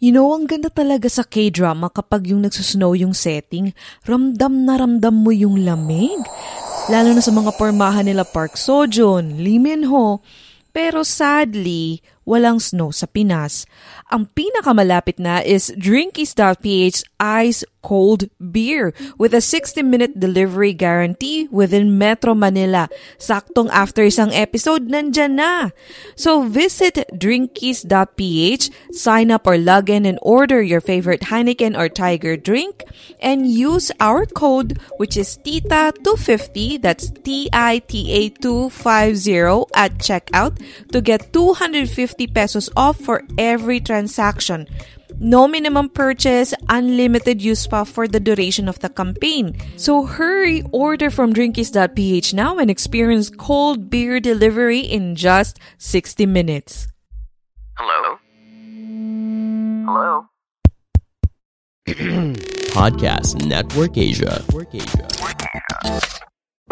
You know, ang ganda talaga sa K-drama kapag yung nagsusnow yung setting, ramdam na ramdam mo yung lamig. Lalo na sa mga pormahan nila Park Sojun, Lee Min Ho. Pero sadly, walang snow sa Pinas. Ang pinakamalapit na is Drinkies.ph Ice Cold Beer with a 60-minute delivery guarantee within Metro Manila. Saktong after isang episode, nandyan na. So visit Drinkies.ph, sign up or log in and order your favorite Heineken or Tiger drink and use our code which is TITA250, that's T-I-T-A 250 at checkout to get 250 pesos off for every transaction. No minimum purchase, unlimited use pa for the duration of the campaign. So hurry, order from drinkies.ph now and experience cold beer delivery in just 60 minutes. Hello? Hello? Podcast Network Asia.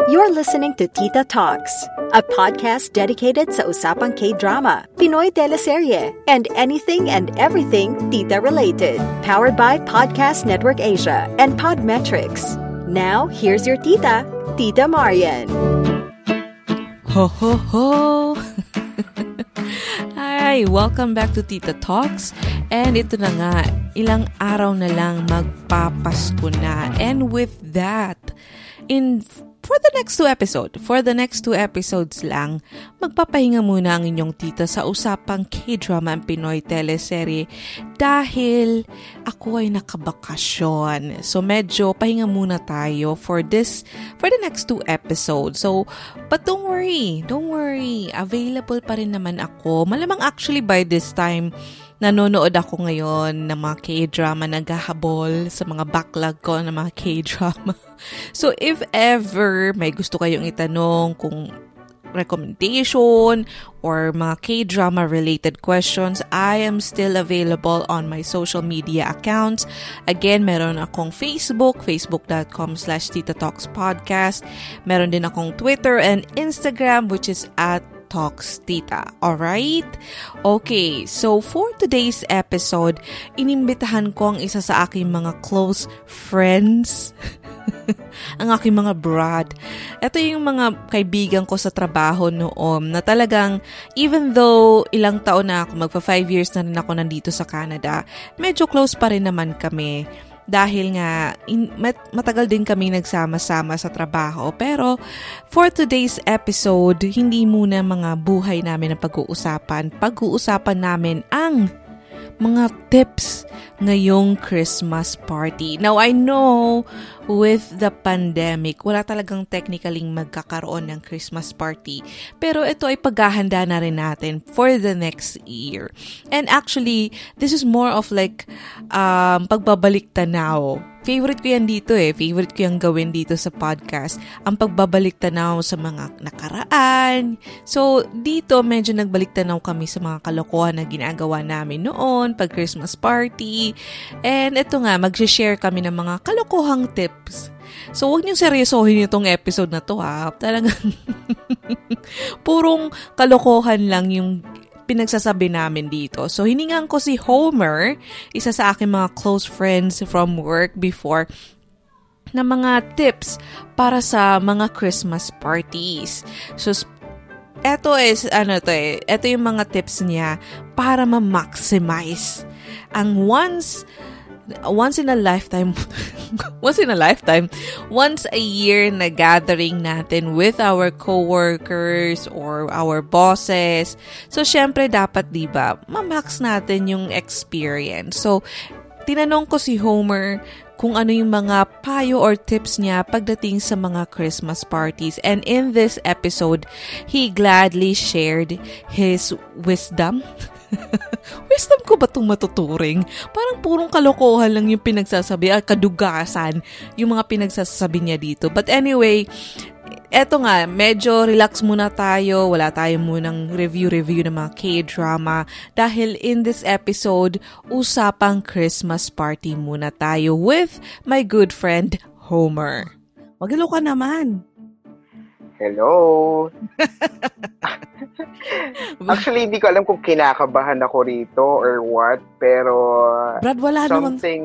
You're listening to Tita Talks, a podcast dedicated sa usapang K-drama, Pinoy teleserye, and anything and everything Tita related. Powered by Podcast Network Asia and Podmetrics. Now, here's your Tita, Tita Marian. Ho ho ho! Hi! Welcome back to Tita Talks. And ito na nga, ilang araw na lang magpapasko na. And with that, in for the next two episodes, for the next two episodes lang, magpapahinga muna ang inyong tita sa usapang K-drama ang Pinoy teleserye dahil ako ay nakabakasyon. So medyo pahinga muna tayo for this, for the next two episodes. So, but don't worry, don't worry, available pa rin naman ako. Malamang actually by this time, nanonood ako ngayon ng mga K-drama, naghahabol sa mga backlog ko ng mga K-drama. So, if ever may gusto kayong itanong kung recommendation or mga K-drama related questions, I am still available on my social media accounts. Again, meron akong Facebook, facebook.com slash Tita Talks Podcast. Meron din akong Twitter and Instagram, which is at Talks Tita. Alright? Okay, so for today's episode, inimbitahan ko ang isa sa aking mga close friends. ang aking mga brad. Ito yung mga kaibigan ko sa trabaho noon na talagang even though ilang taon na ako, magpa 5 years na rin ako nandito sa Canada, medyo close pa rin naman kami dahil nga in, mat, matagal din kami nagsama-sama sa trabaho. Pero for today's episode, hindi muna mga buhay namin ang pag-uusapan. Pag-uusapan namin ang mga tips ngayong Christmas party. Now, I know with the pandemic, wala talagang technically magkakaroon ng Christmas party. Pero ito ay paghahanda na rin natin for the next year. And actually, this is more of like um, pagbabalik tanaw favorite ko yan dito eh. Favorite ko yung gawin dito sa podcast. Ang pagbabalik tanaw sa mga nakaraan. So, dito medyo nagbalik tanaw kami sa mga kalokohan na ginagawa namin noon pag Christmas party. And ito nga, mag-share kami ng mga kalokohang tips. So, huwag niyong seryosohin itong episode na to ha. Talagang purong kalokohan lang yung pinagsasabi namin dito. So, hiningan ko si Homer, isa sa aking mga close friends from work before, na mga tips para sa mga Christmas parties. So, eto is, ano to eh, eto yung mga tips niya para ma-maximize ang once once in a lifetime, once in a lifetime, once a year na gathering natin with our coworkers or our bosses. So, syempre, dapat, di ba, mamax natin yung experience. So, tinanong ko si Homer kung ano yung mga payo or tips niya pagdating sa mga Christmas parties. And in this episode, he gladly shared his wisdom wisdom ko ba itong matuturing? Parang purong kalokohan lang yung pinagsasabi, at kadugasan yung mga pinagsasabi niya dito. But anyway, eto nga, medyo relax muna tayo. Wala tayo munang review-review ng mga K-drama. Dahil in this episode, usapang Christmas party muna tayo with my good friend, Homer. Magalo ka naman. Hello. Actually, hindi ko alam kung kinakabahan ako rito or what, pero Brad, wala naman. something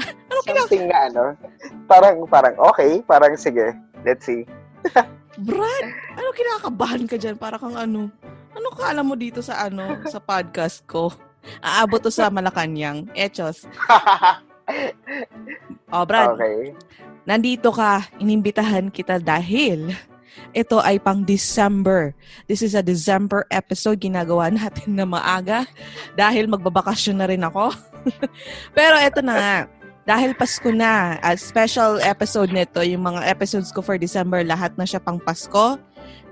something na ano, parang parang okay, parang sige, let's see. Brad, ano kinakabahan ka dyan? Para kang ano? Ano ka alam mo dito sa ano, sa podcast ko? Aabot to sa Malacanang. Echos. Oh, Brad, okay. nandito ka, inimbitahan kita dahil ito ay pang December. This is a December episode. Ginagawa natin na maaga dahil magbabakasyon na rin ako. Pero ito na. Dahil Pasko na, a special episode nito, yung mga episodes ko for December, lahat na siya pang Pasko.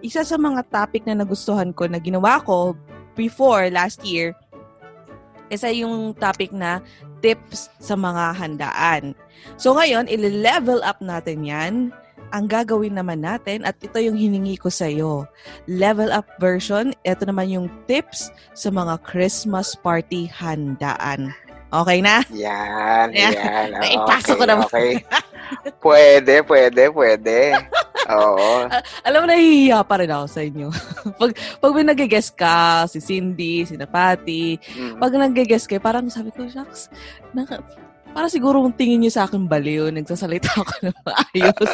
Isa sa mga topic na nagustuhan ko na ginawa ko before last year, isa yung topic na tips sa mga handaan. So ngayon, i-level up natin yan. Ang gagawin naman natin, at ito yung hiningi ko sa iyo, level up version, ito naman yung tips sa mga Christmas party handaan. Okay na? Yan, Yan. yan. Ah, Naipasok ko okay, naman. Okay. Pwede, pwede, pwede. Oo. Alam mo, nahihiya pa rin ako sa inyo. pag, pag may nag-guess ka, si Cindy, si Napati, Mm. pag nag-guess kayo, parang sabi ko, shucks, naka, para siguro kung tingin niyo sa akin baliw, nagsasalita ako ng maayos.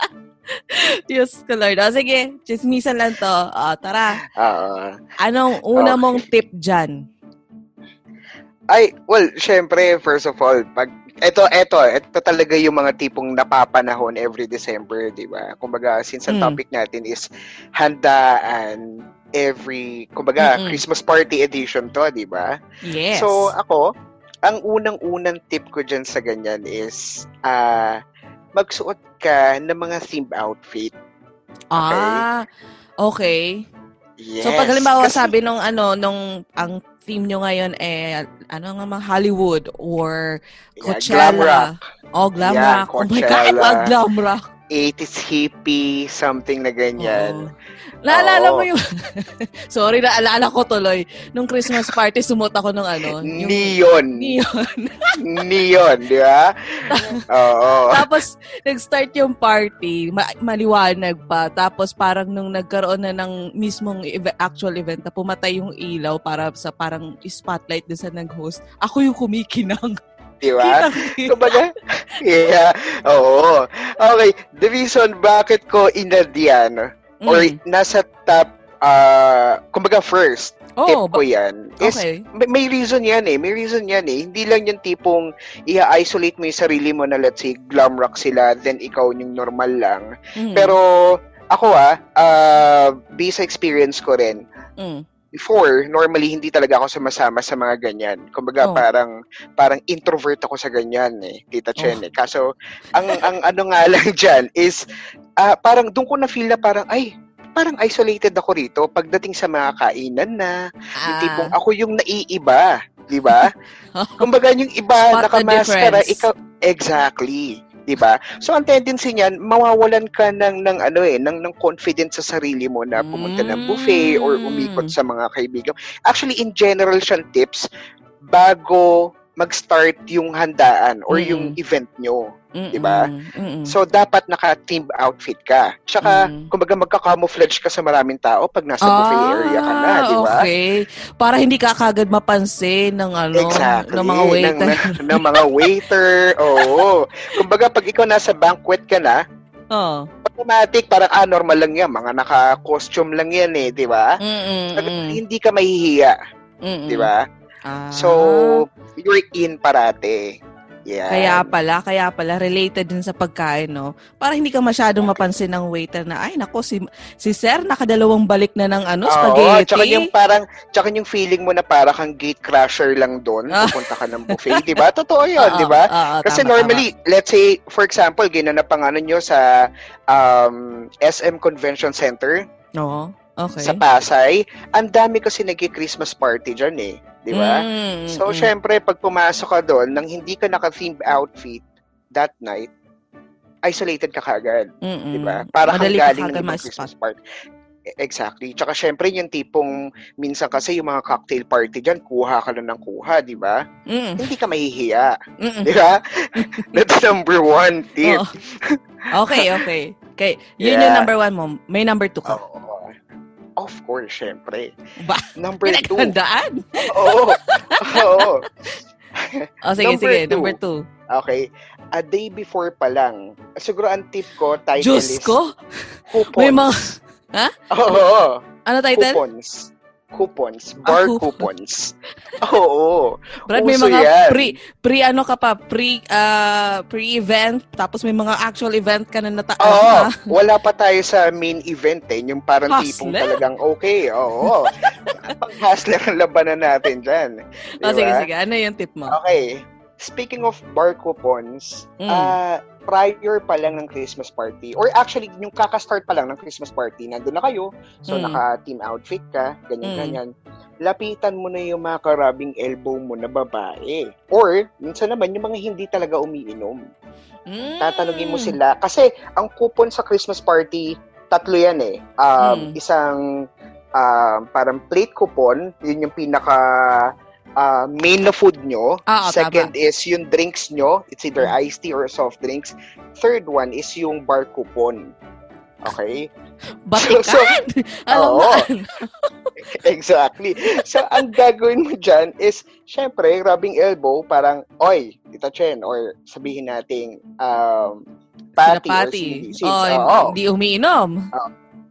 Diyos ko, Lord. O, sige, chismisan lang to. O, tara. Oo. Anong una Okay. mong tip dyan? Ay, well, syempre, first of all, pag ito, ito, ito talaga yung mga tipong napapanahon every December, di ba? Kumbaga, since ang Mm. topic natin is handaan every, kumbaga, Mm-mm. Christmas party edition to, di ba? Yes. So, ako, ang unang-unang tip ko dyan sa ganyan is, ah, magsuot ka ng mga themed outfit. ah, okay. Yes. So, pag halimbawa Kasi- sabi nung ano, nung ang theme nyo ngayon eh, ano nga mga Hollywood or Yeah, Coachella. glam rock. Oh, glam Yeah, rock. Oh my God, Coachella. mga glam rock. 80s hippie, something na ganyan. Oo. Naalala Oo. mo yung... Sorry, naalala ko tuloy. Nung Christmas party, sumot ako ng ano. Yung Neon. neon. Neon, di ba? Oo. Tapos, nag-start yung party. Ma- maliwanag pa. Tapos, parang nung nagkaroon na ng mismong eve- actual event na pumatay yung ilaw para sa parang spotlight din sa nag-host, ako yung kumikinang. Di ba? Kumbaga, yeah. Oo. Okay. The reason bakit ko inad yan, or Mm. nasa top, uh, kumbaga first, tip Oh, ko ba- yan, is okay. may, may reason yan eh. May reason yan eh. Hindi lang yung tipong i-isolate mo yung sarili mo na let's say glam rock sila, then ikaw yung normal lang. Mm. Pero ako ah, uh, based sa experience ko rin, Mm. Before, normally hindi talaga ako sumasama sa mga ganyan. Kumbaga Oh. parang parang introvert ako sa ganyan eh, Tita Chen Oh. eh. Kaso ang ang ano nga lang diyan is ah, parang doon ko na feel na parang ay parang isolated ako rito pagdating sa mga kainan na yung tipong Ah. ako yung naiiba, di ba? Kumbaga yung iba nakamaskara, ikaw exactly, 'di ba? So ang tendency niyan, mawawalan ka ng ng ano eh, ng ng confidence sa sarili mo na pumunta ng buffet or Mm. umikot sa mga kaibigan. Actually in general siyang tips bago mag-start yung handaan or Mm. yung event nyo. Mm-mm. diba? Mm-mm. So, dapat naka-team outfit ka. Tsaka, Mm. kumbaga magka-camouflage ka sa maraming tao pag nasa buffet area ka na, Ah, di ba? Okay. Para hindi ka kagad mapansin ng ano, Exactly. ng mga waiter. Ng, ng mga waiter. Oo. Kumbaga, pag ikaw nasa banquet ka na, oh. automatic, parang, ah, normal lang yan. Mga naka-costume lang yan eh, di ba? Mm-mm. Hindi ka mahihiya, Mm-mm. di ba? Ah. So, you're in parate. Yeah. Kaya pala, kaya pala, related din sa pagkain, no? Para hindi ka masyadong mapansin ng waiter na, ay, nako, si, si sir, nakadalawang balik na ng ano, Oo, spaghetti. tsaka yung parang, tsaka yung feeling mo na para kang gate crasher lang doon, Ah. pupunta ka ng buffet, di ba? Totoo yun, Oo, di ba? oo, Kasi tama, normally, let's say, for example, ginanap ang ano nyo sa um, SM Convention Center, tama. Oo. Okay. sa Pasay, ang dami kasi nagki-Christmas party dyan eh. Di ba? Mm, So, mm. syempre, pag pumasok ka doon, nang hindi ka naka-themed outfit that night, isolated ka kagad. Mm-mm. Di ba? Para kang galing ng. Christmas party. E- Exactly. Tsaka syempre, yung tipong minsan kasi yung mga cocktail party dyan, kuha ka lang ng kuha, di ba? Mm, Hindi ka mahihiya. Di ba? That's number one tip. Oo. Okay, okay. Okay, yun yung Yeah. number one mo. May number two ka. Oo. Of course, syempre. Ba? Number two. naghandaan? Oo. Oo. Oh, sige, Number sige. two. Number two. Okay. A day before pa lang. Siguro ang tip ko, title Diyos is ko! coupons. May mga... Oo. Ano title? Coupons. Coupons. Bar Ah, coupons. Oo. Brad, may mga yan. pre, pre ano ka pa, pre, ah, pre-event, tapos may mga actual event ka na nata... Oo. ah, Wala pa tayo sa main event eh. Yung parang tipong Hustler? talagang okay. Oo. Pang hustler ang labanan natin dyan. oh, Diba? sige, sige. Ano yung tip mo? Okay. Speaking of bar coupons, Mm. ah prior pa lang ng Christmas party, or actually, yung kaka-start pa lang ng Christmas party, nandun na kayo, so Mm. naka-team outfit ka, Mm. ganyan-ganyan, lapitan mo na yung mga karabing elbow mo na babae. Or, minsan naman, yung mga hindi talaga umiinom. Mm. Tatanungin mo sila. Kasi, ang coupon sa Christmas party, tatlo yan eh. Um, Mm. Isang, um, parang plate coupon, yun yung pinaka ah, main na food nyo. Ah, oo, Second tama. is yung drinks nyo. It's either Mm. iced tea or soft drinks. Third one is yung bar coupon. Okay? Batikan! So- Alam Oo. exactly. So, ang gagawin mo dyan is, syempre, rubbing elbow, parang, oy, Tita Chen, or sabihin nating, um, patty, or Sinapati. CDC. Oh, Oo. hindi umiinom.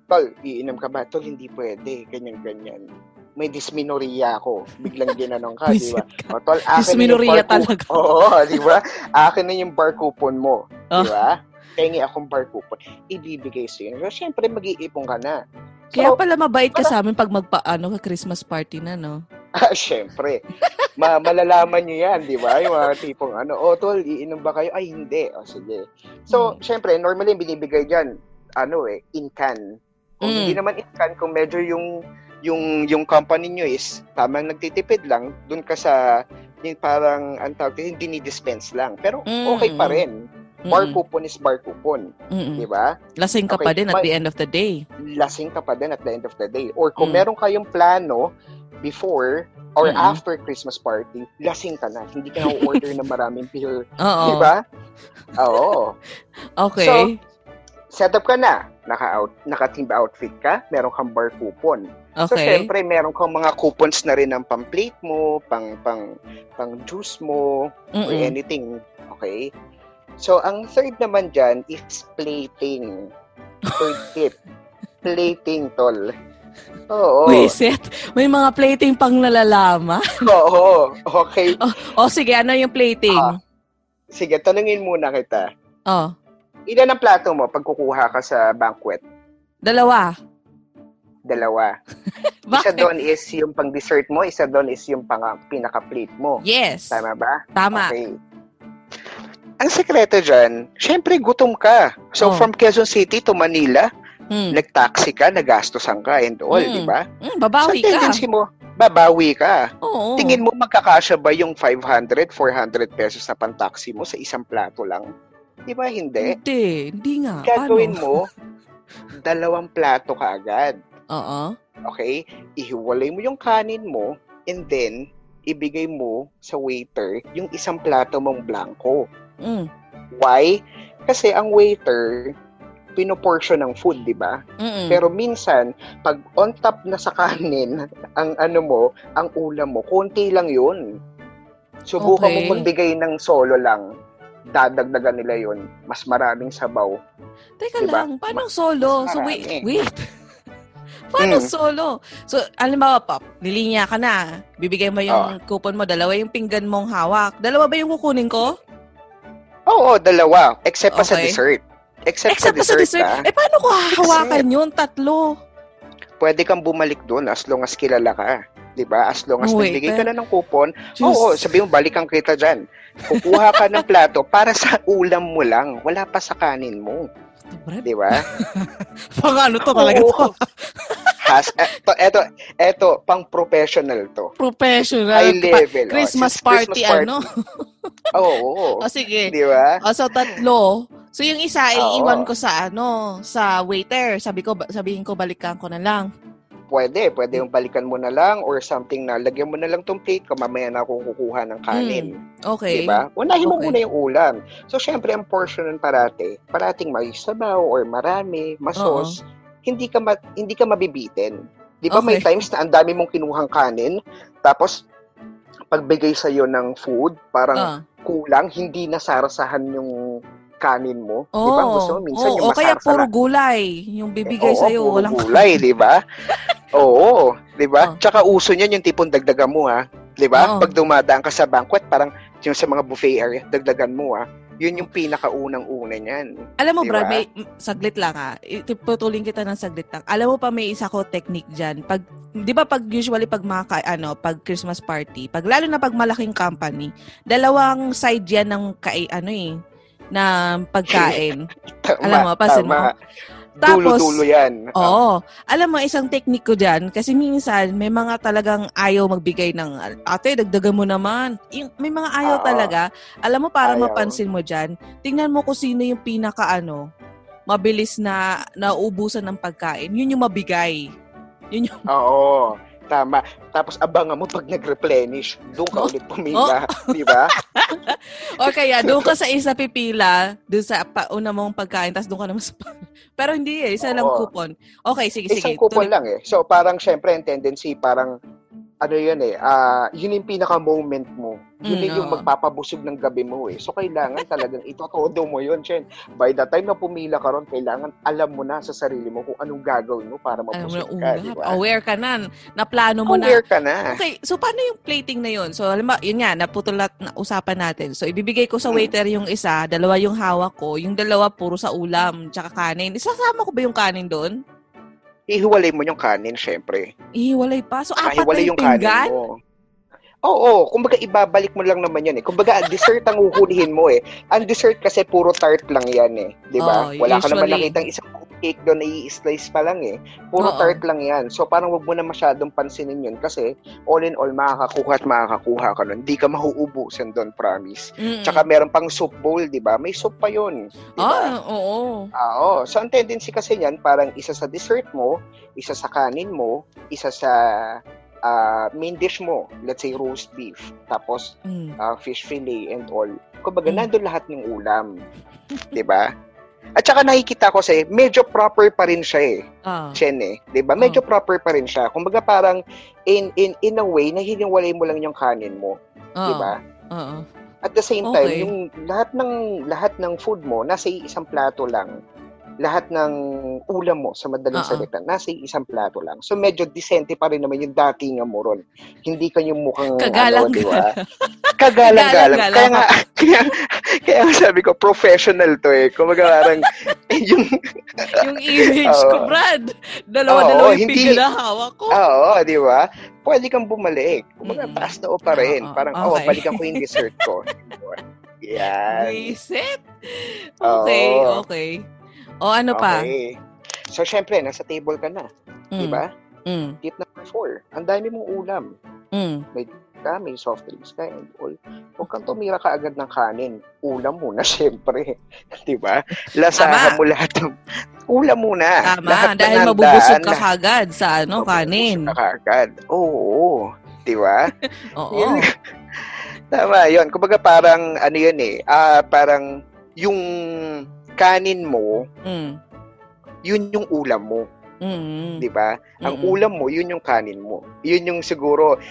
Tol, iinom ka ba? Tol, hindi pwede. Ganyan-ganyan. May dysmenorrhea ako. Biglang ginanong ka, di ba? O, tol, akin Dysmenorrhea talaga. Oo, di ba? Akin na yung bar coupon mo. Ah. Di ba? Pengi akong bar coupon. Ibibigay sa'yo. So, syempre, mag-iipon ka na. So, Kaya pala mabait ka sa amin pag magpa, ano, ka Christmas party na, no? Ah, syempre. Ma malalaman nyo yan, di ba? Yung mga tipong ano, oh, tol, iinom ba kayo? Ay, hindi. O, sige. So, Hmm. syempre, normally, binibigay dyan, ano eh, in can. Kung Mm. hindi naman in can, kung medyo yung, yung, yung company nyo is tamang nagtitipid lang, dun ka sa, yung parang, ang tawag hindi ni-dispense lang. Pero, Mm. okay pa rin. Bar Mm-mm. coupon is bar coupon. Di ba? Lasing ka Okay, pa din at the end of the day. lasing ka pa din at the end of the day. Or kung Mm. meron kayong plano before or Mm-mm. after Christmas party, lasing ka na. Hindi ka na order ng maraming beer. Oo. Di ba? Oo. Okay. Set up ka na. Naka-out, naka-team outfit ka. Meron kang bar coupon. So, okay. syempre, meron kang mga coupons na rin ng pang-plate mo, pang, pang, pang juice mo, or Mm-mm. anything. Okay? So, ang third naman dyan is plating. Third tip. Plating, tol. Oo. Wisit. May mga plating pang nalalama. Oo. Okay. O sige, ano yung plating? Ah. Sige, tanungin muna kita. oh, Ilan ang plato mo pag kukuha ka sa banquet? dalawa. Dalawa. Isa doon is yung pang-dessert mo, isa doon is yung pang, pinaka-plate mo. Yes. Tama ba? Tama. Okay. Ang sekreto dyan, syempre gutom ka. So Oh. from Quezon City to Manila, Mm. nag-taxi ka, nagastosan ka and all, Mm. di ba? Mm, babawi ka. tendency mo, babawi ka. Oo. Tingin mo magkakasya ba yung 500, 400 pesos na pang-taxi mo sa isang plato lang? Di ba hindi? Hindi. Hindi nga. Gagawin Paano? mo, dalawang plato ka agad. Oo. Okay? Ihiwalay mo yung kanin mo and then ibigay mo sa waiter yung isang plato mong blanco. Mm. Why? Kasi ang waiter, pinoportion ng food, di ba? Pero minsan, pag on top na sa kanin, ang ano mo, ang ulam mo, konti lang yun. Subukan Okay. mo magbigay ng solo lang. Dadagdagan nila yun. Mas maraming sabaw. Teka diba? lang, paano solo? So wait, wait. paano Mm. solo? So, alam mo, Pop, nilinya ka na. Bibigay mo yung Ah. coupon mo, dalawa yung pinggan mong hawak. Dalawa ba yung kukunin ko? Oo, dalawa. Except pa sa Okay. dessert. Except, Except pa sa sa dessert, dessert. ah. Eh, paano ko hahawakan yun? Tatlo. pwede kang bumalik doon as long as kilala ka. 'Di ba? As long as wait, nagbigay ka na ng coupon, Diyos. oo, sabi mo balikan kita diyan. Kukuha ka ng plato para sa ulam mo lang, wala pa sa kanin mo, 'di ba? pang ano to talaga to? Has, eto, eto, eto, pang professional to. Professional. High level. Pa- Christmas, Oh, party, Christmas ano? Oo. oo. o sige. Di ba? O so tatlo. So yung isa Oo. iiwan ko sa ano, sa waiter. Sabi ko sabihin ko balikan ko na lang. Pwede. Pwede yung balikan mo na lang or something na lagyan mo na lang tong plate ko, mamaya na ako kukuha ng kanin. Okay. Diba? Unahin mo Okay. muna yung ulam. So, syempre, ang portion nun parate, parating may sabaw or marami, masos, hindi ka ma- hindi ka mabibitin. Di ba may Okay. times na ang dami mong kinuhang kanin, tapos pagbigay sa ng food, parang Ah. kulang, hindi nasarasahan yung kanin mo. Oh, di ba? Gusto mo minsan oh, yung o kaya puro gulay yung bibigay Oo, sa iyo, puro walang gulay, di ba? Oo, di ba? Oh. Tsaka uso niyan yung tipong dagdagan mo ha. Di ba? Oo. Pag dumadaan ka sa banquet, parang yung sa mga buffet area, dagdagan mo ha. Yun yung pinakaunang-una niyan. Alam mo, Di Brad, may, saglit lang ha. Iputulin kita ng saglit lang. Alam mo pa, may isa ko technique dyan. Pag, di ba pag usually pag mga, ka- ano, pag Christmas party, pag lalo na pag malaking company, dalawang side yan ng, kai, ano eh, na pagkain. Tama, Alam mo, pasin mo. tama. Tapos, Dulo-dulo yan. Oo. Alam mo, isang technique ko dyan, kasi minsan, may mga talagang ayaw magbigay ng, ate, dagdagan mo naman. Yung, may mga ayaw Oo. talaga. Alam mo, para Ayaw. mapansin mo dyan, tingnan mo kung sino yung pinaka, ano, mabilis na nauubusan ng pagkain. Yun yung mabigay. Yun yung, Oo. Tama. Tapos abangan mo pag nag-replenish, doon ka Oh. ulit pumila. Di ba? or kaya, doon ka sa isa pipila, doon sa pauna mong pagkain, tapos doon ka naman sa, pero hindi eh, isa lang Oo. coupon. Okay, sige, sige. Isang coupon Tuloy- lang eh. So parang syempre ang tendency parang ano yun eh, ah yun yung pinaka-moment mo. Yun Mm, yung, yung magpapabusog ng gabi mo eh. So kailangan talagang itotodo mo yun, Chen. By the time na pumila ka ron, kailangan alam mo na sa sarili mo kung anong gagawin mo para mabusog ka, una, di ba? aware ka na, naplano mo na. Aware ka na. Okay, so paano yung plating na yun? So, alam mo, yun nga, naputol na usapan natin. So, ibibigay ko sa Hmm. waiter yung isa, dalawa yung hawak ko, yung dalawa puro sa ulam, tsaka kanin. Isasama ko ba yung kanin doon? Ihiwalay mo yung kanin, syempre. Ihiwalay pa. So, apat na Kahiwalay yung yung kanin mo. Oo, kumbaga ibabalik mo lang naman yan eh. Kumbaga dessert ang uhulihin mo eh. Ang dessert kasi puro tart lang yan eh, 'di ba? Oo, Wala ka naman usually. nakitang isang cake doon na i-slice pa lang eh. Puro Oo. tart lang yan. So parang wag mo na masyadong pansinin yun kasi all in all makakakuha at makakakuha ka nun. Hindi ka mahuubusan doon, promise. Mm-mm. Tsaka meron pang soup bowl, 'di ba? May soup pa 'yun, 'di ba? Ah, oo. Ah, Oo. So, ang tendency kasi niyan, parang isa sa dessert mo, isa sa kanin mo, isa sa ah, main dish mo. Let's say roast beef, tapos Mm. ah, fish fillet and all. Kumbaga, Mm. nandun lahat ng ulam. 'Di ba? At saka nakikita ko sa medyo proper pa rin siya eh. Ah. Chen eh. 'Di ba? Medyo proper pa rin siya. Kumbaga parang in in in a way na hiniwalay mo lang yung kanin mo, 'di ba? Oo. At the same time, Okay. yung lahat ng lahat ng food mo nasa isang plato lang. Lahat ng ulam mo sa madaling Oo. salita nasa isang plato lang. So medyo decente pa rin naman yung datingan mo ron. Hindi ka yung mukhang Kagalang- ano, di ba? Kagalang-galang. Kaya nga kaya, kaya nga sabi ko professional to eh. Kumaga parang yung yung image ko, Oo. Brad. Dalawa-dalawa Oo, yung hindi- hawak ko. Oo, di ba? Pwede kang bumalik. Kumaga, Mm-mm. taas na o pa rin. Oo, Parang, oh, okay. balikan ko yung dessert ko. Yan. Visit? Okay, Oo. okay. O ano pa? Okay. So, syempre, nasa table ka na. Di Mm, ba? Mm, Tip number four. Ang dami mong ulam. mm. Ka, may soft drinks ka and all. Huwag kang tumira ka agad ng kanin. Ulam muna, syempre. Di ba? Lasahan Tama. mo lahat ng... Ulam muna. Tama, Lahat ng dahil handaan, mabubusog ka kagad sa ano, mabubusog kanin. ka kaagad. Oo. Di ba? Oo. Tama, yun. Kumbaga parang, ano yun eh, ah parang yung kanin mo, Mm. yun yung ulam mo, Mm. di ba? Ang Mm-mm. ulam mo, yun yung kanin mo. Yun yung siguro,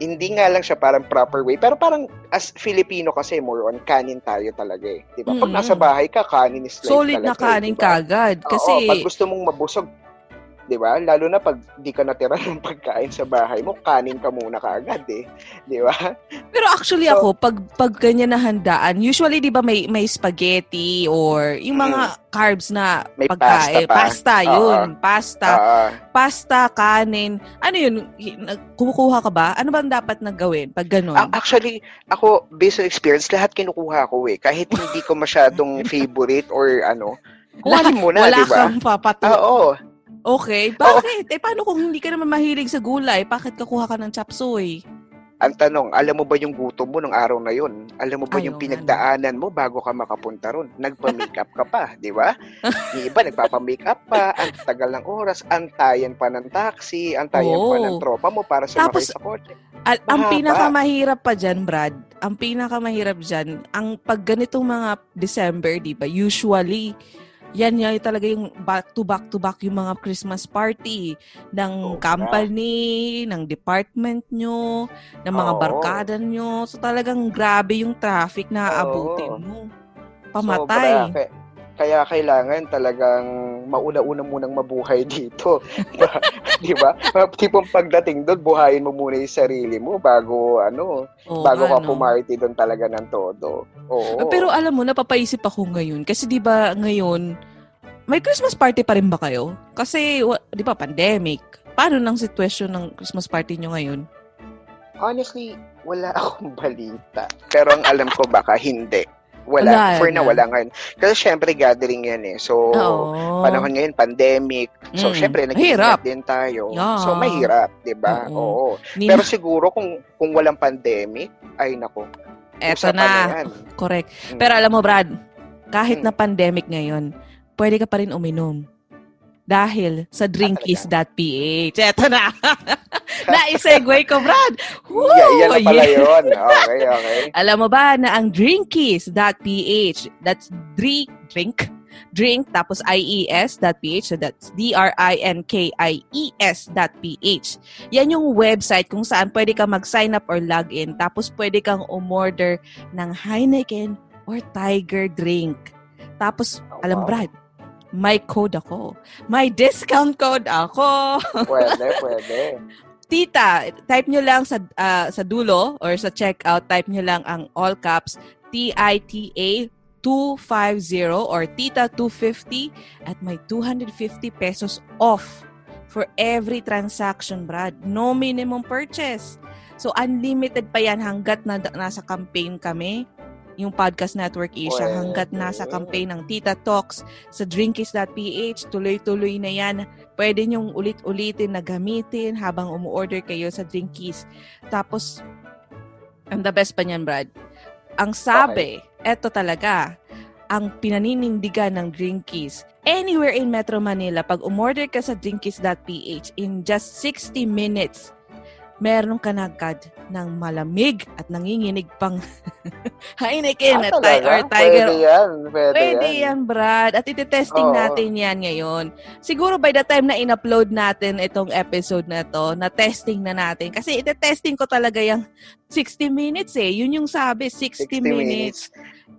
hindi nga lang siya parang proper way, pero parang as Filipino kasi, more on kanin tayo talaga eh. Di ba? Pag Mm-mm. nasa bahay ka, kanin is life Solid na talaga, eh, kanin di ba? kagad. Oo, Kasi, pag gusto mong mabusog, di ba? Lalo na pag di ka natira ng pagkain sa bahay mo, kanin ka muna kaagad eh. Di ba? pero actually So- ako, pag, pag ganyan na handaan, usually di ba may, may spaghetti or yung mga carbs na Mm. May pagkain. pasta pa. Pasta, yun. Pasta. Ah, Pasta, kanin. Ano yun? Kumukuha ka ba? Ano ba ang dapat na gawin pag ganun? Ah, actually, ako, based on experience, lahat kinukuha ko eh. Kahit hindi ko masyadong favorite or ano, kuhanin mo na, Wala di ba? kang papato. Ah, Oo. Okay, bakit? Eh, paano kung hindi ka naman mahilig sa gulay? Bakit kakuha ka ng chop suey? Ang tanong, alam mo ba yung gutom mo nung araw na yun? Alam mo ba Ay, yung pinagdaanan mo bago ka makapunta ron? Nagpa-makeup ka pa, di ba? Yung iba nagpapa-makeup pa, ang tagal ng oras, antayan pa ng taxi, antayan pa ng Oo. tropa mo para sumakay Tapos, sa kotse. Al- ang pinakamahirap pa dyan, Brad, ang pinakamahirap dyan, ang pag ganitong mga December, di ba, usually, yan yan talaga yung back to back to back yung mga Christmas party ng Oo company, ng department nyo, ng mga Oo. barkada nyo. So talagang grabe yung traffic na aabutin Oo. mo. Pamatay. Sobra. Kaya, kailangan talagang mauna-una munang mabuhay dito. di ba? Tipong pagdating doon, buhayin mo muna yung sarili mo bago ano, Oo bago ka no? pumarty doon talaga ng todo. Oo. Pero alam mo, napapaisip ako ngayon. Kasi di ba ngayon, may Christmas party pa rin ba kayo? Kasi, di ba, pandemic. Paano nang sitwasyon ng Christmas party nyo ngayon? Honestly, wala akong balita. Pero ang alam ko baka hindi. Wala. Wala For na. na, wala ngayon. Kasi syempre gathering yan eh. So, Oo. panahon ngayon, pandemic. So, Mm. syempre, Hirap. nag-ingat din tayo. Yeah. So, mahirap, di ba? Oo. Oo. Pero siguro, kung kung walang pandemic, ay nako. Eto na. yan. Correct. Mm. Pero alam mo, Brad, kahit Mm. na pandemic ngayon, pwede ka pa rin uminom. Dahil sa drinkies.ph. Eto na. Na-segue ko, Brad. Woo! Yeah, yan na pala Yeah. yun. Okay, okay. Alam mo ba na ang drinkies.ph, that's drink, drink, drink, tapos ies.ph, so that's D-R-I-N-K-I-E-S.ph. Yan yung website kung saan pwede ka mag-sign up or log in, tapos pwede kang umorder ng Heineken or Tiger drink. Tapos, Oh, alam wow. Brad, may code ako. May discount code ako. Pwede, pwede. Tita, type nyo lang sa ah, sa dulo or sa checkout, type nyo lang ang all caps T-I-T-A 250 or Tita 250 at may 250 pesos off for every transaction, Brad. No minimum purchase. So, unlimited pa yan hanggat na, nasa campaign kami, yung Podcast Network Asia, hanggat nasa campaign ng Tita Talks sa Drinkies.ph, tuloy-tuloy na yan pwede nyong ulit-ulitin na gamitin habang umu-order kayo sa Drinkies. Tapos, ang the best pa niyan, Brad, ang sabi, eto talaga, ang pinaninindigan ng Drinkies. Anywhere in Metro Manila, pag umorder ka sa Drinkies.ph, in just 60 minutes, meron ka na agad ng malamig at nanginginig pang Heineken Ah, at Ti- or? Tiger Pwede yan. Pwede, Pwede yan. yan, Brad. At iti-testing Oo. natin yan ngayon. Siguro by the time na in-upload natin itong episode na to, na testing na natin. Kasi iti-testing ko talaga yung 60 minutes eh. Yun yung sabi, 60, 60 minutes.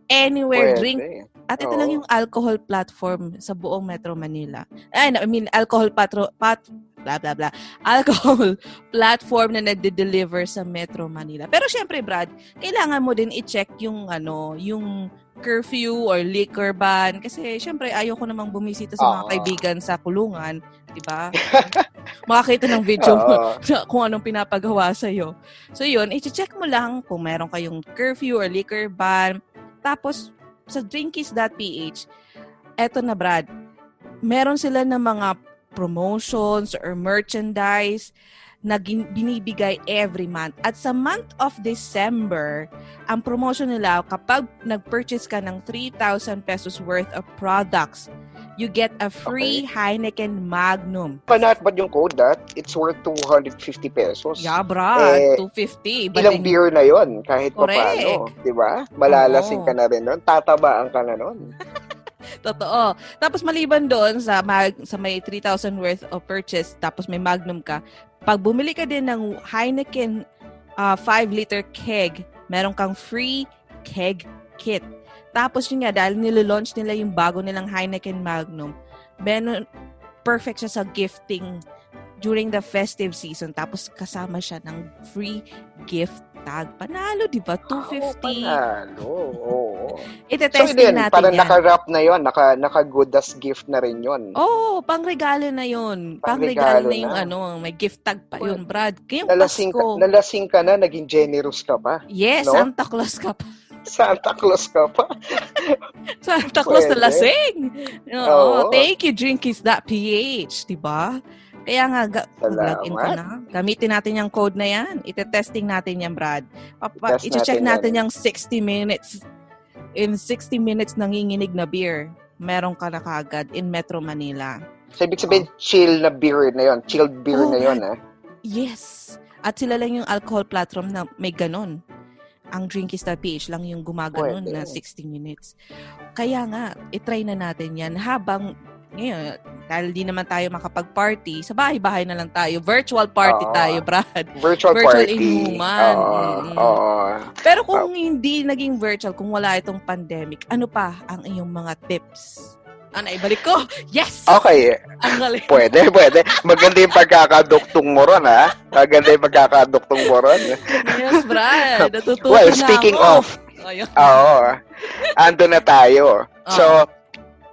Anywhere, Pwede. drink. At ito Oo. lang yung alcohol platform sa buong Metro Manila. Ay, I mean, alcohol patro, pat, blah, blah, blah. Alcohol platform na nagde-deliver sa Metro Manila. Pero syempre, Brad, kailangan mo din i-check yung, ano, yung curfew or liquor ban. Kasi syempre, ayaw ko namang bumisita sa mga Oo. kaibigan sa kulungan. di ba? Makakita ng video na kung anong pinapagawa sa'yo. So yun, i-check mo lang kung meron kayong curfew or liquor ban. Tapos, sa drinkies.ph, eto na Brad, meron sila ng mga promotions or merchandise na binibigay every month. At sa month of December, ang promotion nila, kapag nag-purchase ka ng 3,000 pesos worth of products, you get a free Heineken Magnum. Not but yung code that, it's worth 250 pesos. Yeah, Brad, Eh, 250. But Ilang then- beer na yon kahit pa paano. Di ba? Malalasing Oo. ka na rin nun. Tatabaan ka na nun. Totoo. Tapos maliban doon sa mag, sa may 3,000 worth of purchase, tapos may Magnum ka, pag bumili ka din ng Heineken 5-liter keg, meron kang free keg kit. Tapos yun nga, dahil nilalaunch nila yung bago nilang Heineken Magnum, meron, perfect siya sa gifting during the festive season. Tapos kasama siya ng free gift tag. Panalo, di ba? 250. Oo, panalo. Oo. So, Ite-testing yun, natin parang yan. naka-wrap na yon naka, naka-good as gift na rin yon Oo, oh, pangregalo na yun. Pangregalo Pangregalo na yung na. ano, may gift tag pa yun, Brad. Kayong Nalasing ka, Pasko. nalasing ka na, naging generous ka pa. yes, no? Santa Claus ka pa. Santa Claus ka pa. Santa Claus na Pwede. lasing. Oo. Oo. Thank you, Drinkies.ph. Diba? Kaya nga, ga- mag-login ka na. Gamitin natin yung code na yan. Ite-testing natin yan, Brad. Papa, Test i-check natin natin yung 60 minutes. In 60 minutes nanginginig na beer, meron ka na kagad in Metro Manila. So, ibig sabihin, chill na beer na yon Chilled beer Oh, na yon ah. Yes. At sila lang yung alcohol platform na may ganon. Ang Drinkies.ph lang yung gumaganon na 60 minutes. Kaya nga, itry na natin yan habang ngayon, dahil di naman tayo makapag-party, sa bahay-bahay na lang tayo. Virtual party Oo. tayo, Brad. Virtual, Virtual party. inuman. Oo. Mm. Oo. Pero kung hindi naging virtual, kung wala itong pandemic, ano pa ang iyong mga tips? Ano, ibalik ko? Yes! Okay. Ang galing. Pwede, pwede. Maganda yung pagkakaduktong mo ron, ha? Maganda yung pagkakaduktong mo ron. Yes, Brad. Natututo Well, na speaking ako. of, Ayun. oo. Ando na tayo. Oo. So,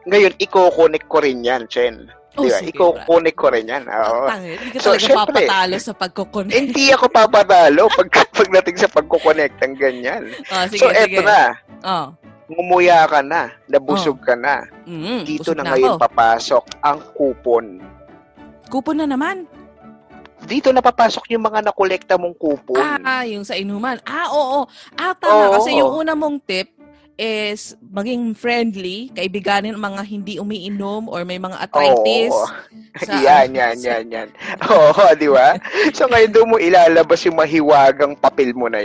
ngayon, i-connect ko rin yan, Chen. Oh, Di ba? sige, I-connect ko rin yan. Oo. Tangin, hindi ka So, talaga syempre, papatalo sa pagkoconnect. Hindi ako papatalo pag pagdating sa pagkoconnect ng ganyan. Oh, sige, so, sige. eto na. Oh. Ngumuya ka na. Nabusog ka na. Mm, Dito busog na ngayon ako. papasok ang kupon. Kupon na naman. Dito na papasok yung mga nakolekta mong kupon. Ah, yung sa inuman. Ah, oo. Ah, tama. Oo. Kasi yung una mong tip is maging friendly, kaibiganin ang mga hindi umiinom or may mga arthritis. Oo. Sa- yan, yan, yan, yan. Oo, di ba? So ngayon doon mo ilalabas yung mahiwagang papel mo na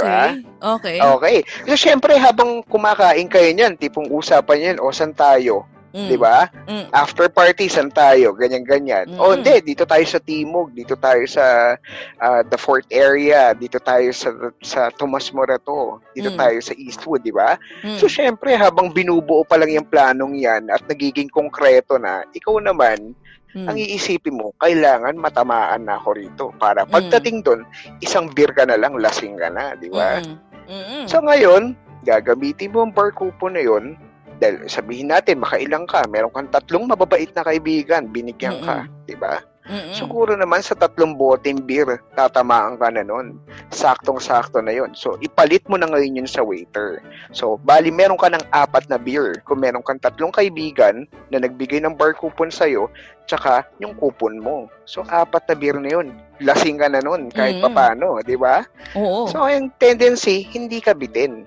ba? Okay. Okay. Okay. So syempre habang kumakain kayo niyan, tipong usapan yan, o saan tayo? Mm, Di ba? mm. After party, saan tayo? Ganyan-ganyan. O Mm. hindi, dito tayo sa Timog, dito tayo sa ah, the Fort area, dito tayo sa sa Tomas Morato, dito Mm. tayo sa Eastwood, di ba? Mm. So syempre, habang binubuo pa lang yung planong yan at nagiging konkreto na, ikaw naman, Mm. ang iisipin mo, kailangan matamaan na ako rito. Para Mm. pagdating doon, isang beer ka na lang, lasing ka na, di ba? Mm. Mm-mm. So ngayon, gagamitin mo ang bar coupon na yun, dahil sabihin natin, makailang ka, meron kang tatlong mababait na kaibigan, binigyan ka, di ba? Mm-mm. Siguro naman sa tatlong boteng beer, tatamaan ka na nun. Saktong-sakto na yon. So, ipalit mo na ngayon yun sa waiter. So, bali, meron ka ng apat na beer. Kung meron kang tatlong kaibigan na nagbigay ng bar coupon sa'yo, tsaka yung coupon mo. So, apat na beer na yun. Lasing ka na nun, kahit Mm. papano, di ba? Oo. So, yung tendency, hindi ka bitin.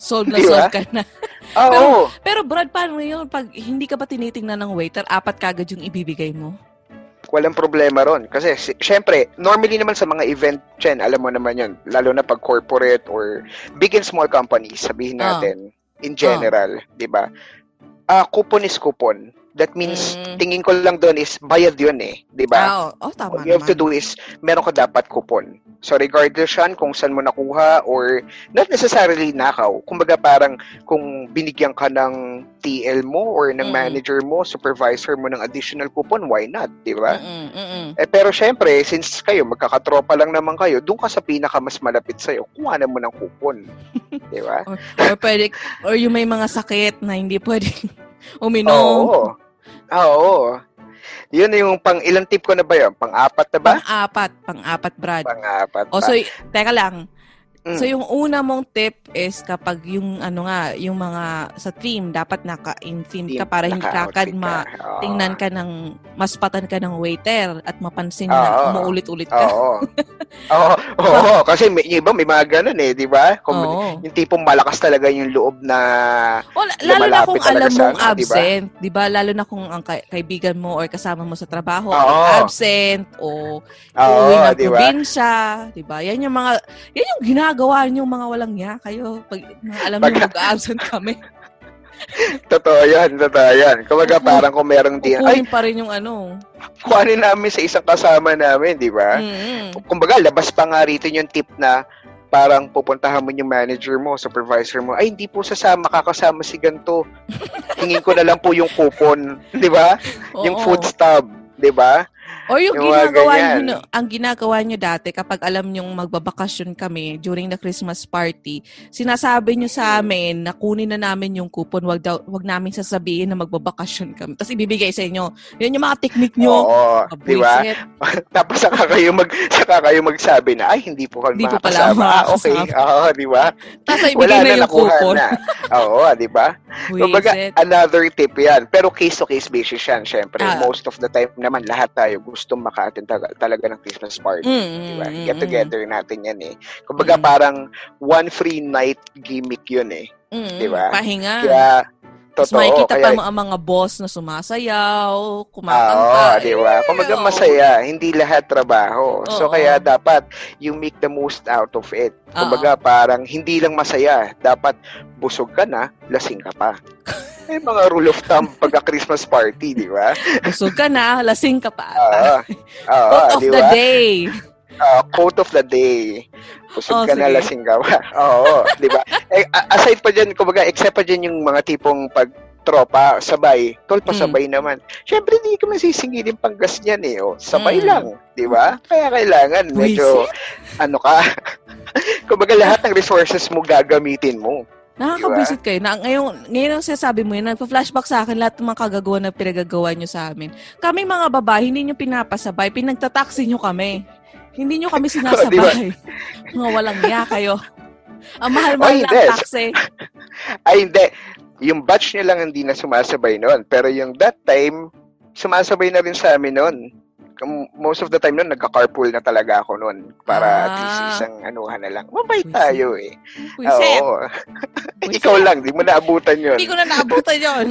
Sold na Di ba? sold ka na. Oo. Pero Brad, paano yun? Pag hindi ka ba tinitingnan ng waiter, apat kagad yung ibibigay mo? walang problema ron. Kasi, si- syempre, normally naman sa mga event, Chen, alam mo naman yun, lalo na pag corporate or big and small companies, sabihin Ah. natin, in general, di ba? Ah, coupon is coupon. That means, Mm. tingin ko lang doon is bayad yun eh, di ba? Ah, oh, oh, tama What you have to do is, meron ka dapat coupon. So, regardless yan kung saan mo nakuha or not necessarily nakaw. Kumbaga parang kung binigyan ka ng TL mo or ng Mm. manager mo, supervisor mo ng additional coupon, why not? Di ba? Mm-mm, mm-mm. Eh, pero syempre, since kayo, magkakatropa lang naman kayo, doon ka sa pinaka mas malapit sa'yo, kuha na mo ng coupon. Di ba? Or, or pwede, or yung may mga sakit na hindi pwede uminom. Oo. Oo. Yun yung pang ilang tip ko na ba yun? Pang-apat na ba? Pang-apat. Pang-apat, Brad. Pang-apat O, pa. so, teka lang. Mm. So, yung una mong tip is kapag yung, ano nga, yung mga sa team, dapat naka-in-team ka para hindi kakad ma- ka. Oo. tingnan ka ng, maspatan ka ng waiter at mapansin na Oo. umuulit-ulit ka. Oo. Oo. Oo. Kasi may, yung iba may mga ganun eh, di ba? Kung Oo. yung tipong malakas talaga yung loob na O, la- lalo na kung alam sa mong ba? absent, 'di ba? Lalo na kung ang ka- kaibigan mo or kasama mo sa trabaho ay absent o Oo, uuwi ng di ba? probinsya, 'di ba? Yan yung mga yan yung ginagawa niyo mga walang ya kayo pag alam niyo mag-absent kami. Totoo yan, totoo yan. Kumbaga Kuku- parang kung merong din, ay, Kukunin pa rin yung ano. kuhanin namin sa isang kasama namin, di ba? Mm. kumbaga, labas pa nga rito yung tip na parang pupuntahan mo yung manager mo, supervisor mo, ay, hindi po sasama, kakasama si ganito. Hingin ko na lang po yung coupon, di ba? Yung Oo. food stub, di ba? Or yung, Yung ginagawa nyo, ang ginagawa nyo dati kapag alam nyong magbabakasyon kami during the Christmas party, sinasabi nyo sa amin na kunin na namin yung coupon, wag, daw, wag namin sasabihin na magbabakasyon kami. Tapos ibibigay sa inyo. Yun yung mga technique nyo. Oo, di ba? Tapos saka kayo mag saka kayo magsabi na ay hindi po kami Hindi po pala makakasama. Ah, okay. makakasama. Oo, di ba? Tapos ibigay na na yung coupon. na. Oo, di ba? Kumbaga, another tip yan. Pero case-to-case basis yan, syempre. Ah. Most of the time naman, lahat tayo gustong maka-attend taga- talaga ng Christmas party. Mm, Di ba? mm, Get mm, together natin yan eh. Kumbaga, Mm. parang one free night gimmick yun eh. mm, di ba? Pahinga. Kaya, Tapos totoo. makikita kaya, pa mo ang mga boss na sumasayaw, Oo, kumakanta. di ba? Eh, Kumbaga oo. masaya, hindi lahat trabaho. So Oo. kaya dapat you make the most out of it. Kumbaga parang hindi lang masaya, dapat busog ka na, lasing ka pa. May mga rule of thumb pagka Christmas party, di ba? Busog ka na, lasing ka pa. Oo. Oo, Quote of di the day. Ah, quote of the day. Busog Oh, ka na, sige. lasing ka pa. Oo, di ba? Eh, aside pa dyan, kumbaga, except pa dyan yung mga tipong pag tropa, sabay, tol, Mm. pasabay naman. Siyempre, hindi ka masisingilin pang gas niyan eh. Oh. Sabay Mm. lang, di ba? Kaya kailangan, medyo, ano ka, kumbaga, lahat ng resources mo gagamitin mo. Nakaka-visit kayo. Na, ngayon, ngayon ang sinasabi mo yun, nagpa-flashback sa akin lahat ng mga kagagawa na pinagagawa nyo sa amin. Kami mga babae, hindi nyo pinapasabay, pinagtataksi nyo kami. Hindi nyo kami sinasabay. mga walang niya kayo. Ang mahal-mahal ng taxi. Ay, hindi. Yung batch niya lang hindi na sumasabay noon. Pero yung that time, sumasabay na rin sa amin noon. Most of the time noon, nagka-carpool na talaga ako noon. Para at least Ah. isang anuhan na lang. Mabait tayo eh. Puiset. Oo. Ikaw lang, di mo naabutan yun. Hindi ko na naabutan yun.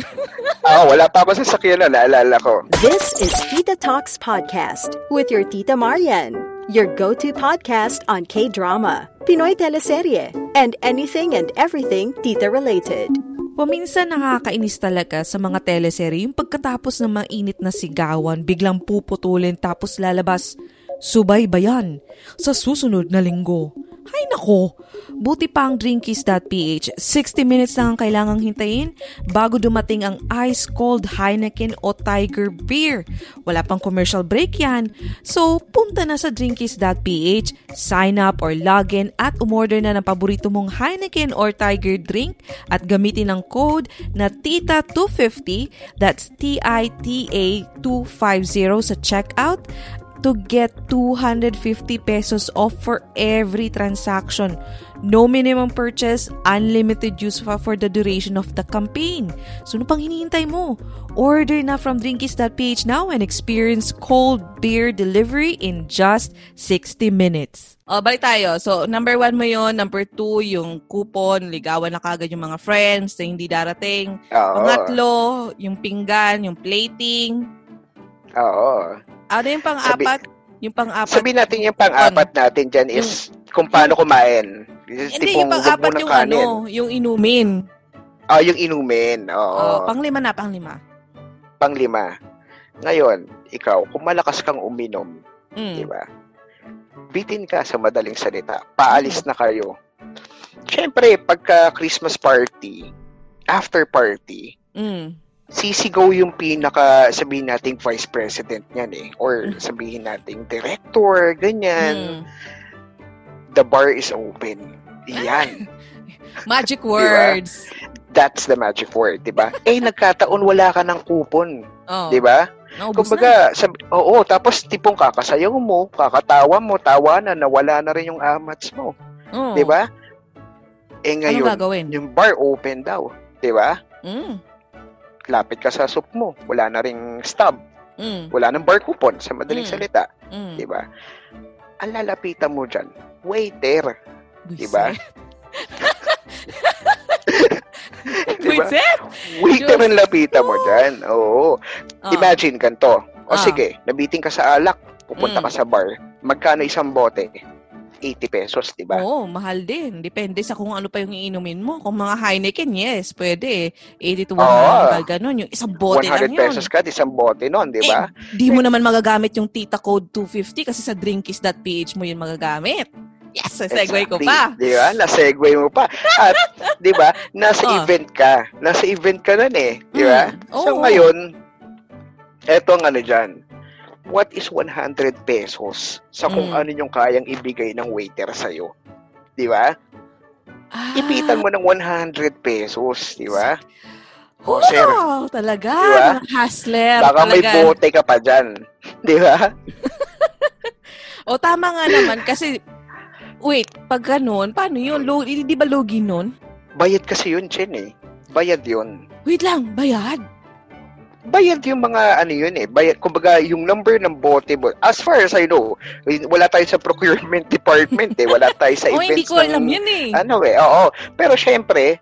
Oo, wala pa ako sa sakyan na naalala ko. This is Tita Talks Podcast with your Tita Marian, your go to podcast on K drama, Pinoy teleserye, and anything and everything Tita related. Paminsan nakakainis talaga sa mga teleserye yung pagkatapos ng mainit na sigawan, biglang puputulin tapos lalabas, subay ba? Sa susunod na linggo. Hay nako! Buti pa ang Drinkies.ph, 60 minutes lang ang kailangang hintayin bago dumating ang ice cold Heineken o Tiger Beer. Wala pang commercial break yan. So, punta na sa Drinkies.ph, sign up or log in at umorder na ng paborito mong Heineken or Tiger drink at gamitin ang code na TITA250, that's T-I-T-A 250 sa checkout to get 250 pesos off for every transaction. No minimum purchase, unlimited use for the duration of the campaign. So, ano pang hinihintay mo? Order na from Drinkies.ph now and experience cold beer delivery in just 60 minutes. O, balik tayo. So, number one mo yon Number two, yung coupon, ligawan na kagad yung mga friends na hindi darating. Oo. Pangatlo, yung pinggan, yung plating. Oo. Ano yung pang-apat? yung pang-apat. Sabihin natin yung pang-apat natin dyan is kung paano kumain. Is Hindi, yung pang-apat yung kanin. ano, yung inumin. Ah, yung inumin. Oo. Oh, panglima na, panglima. Panglima. Ngayon, ikaw, kung malakas kang uminom, di Mm. ba? Bitin ka sa madaling salita. Paalis na kayo. Siyempre, pagka Christmas party, after party, Mm. Sisigaw yung pinaka, sabihin nating vice president niyan eh. Or sabihin nating director, ganyan. Mm. The bar is open. Yan. Magic words. That's the magic word, di ba? Eh, nagkataon wala ka ng kupon, Oh. di ba? Naubos na. Kumbaga, sab- oo, tapos tipong kakasayaw mo, kakatawa mo, tawa na, nawala na rin yung amats mo, Oh. di ba? Eh ngayon, gagawin? yung bar open daw, di ba? Mm. Lapit ka sa soup mo, wala na ring stub, Mm. wala nang bar coupon, sa madaling Mm. salita, Mm. di ba? Ang lalapitan mo dyan, waiter, di ba? Di ba? Buisit? Waiter ang lapitan mo dyan, oo. Oh. Imagine ganito. O Ah. sige, nabiting ka sa alak, pupunta Mm. ka sa bar. Magkano isang bote? 80 pesos, di ba? Oo, mahal din. Depende sa kung ano pa yung iinumin mo. Kung mga Heineken, yes, pwede. 80 to 100, ganun. Yung isang bote 100 lang yun. pesos ka, isang bote nun, di ba? Eh, di mo naman magagamit yung Tita Code 250 kasi sa drinkies.ph mo yun magagamit. Yes, segue ko Exactly. pa. Di ba? Na-segue mo pa. At, di ba, nasa Oh. event ka. Nasa event ka nun eh. Di ba? Mm, So oo. ngayon, eto ang ano dyan. What is 100 pesos sa kung Mm. ano yung kayang ibigay ng waiter sa'yo? Di ba? Ah, Ipitan mo ng 100 pesos, di ba? Oh, O, sir, talaga. Di ba? Mga hustler. baka may talaga. bote ka pa dyan. Di ba? O tama nga naman kasi wait, pag ganun, paano yun? Lo, di ba logi nun? Bayad kasi yun, Chen eh. Bayad yun. Wait lang, bayad. Bayad yung mga ano yun eh. Bayad, kumbaga yung number ng bote mo. As far as I know, wala tayo sa procurement department eh. Wala tayo sa O events hindi ko ng- alam yun eh. Ano eh, oo. Pero syempre,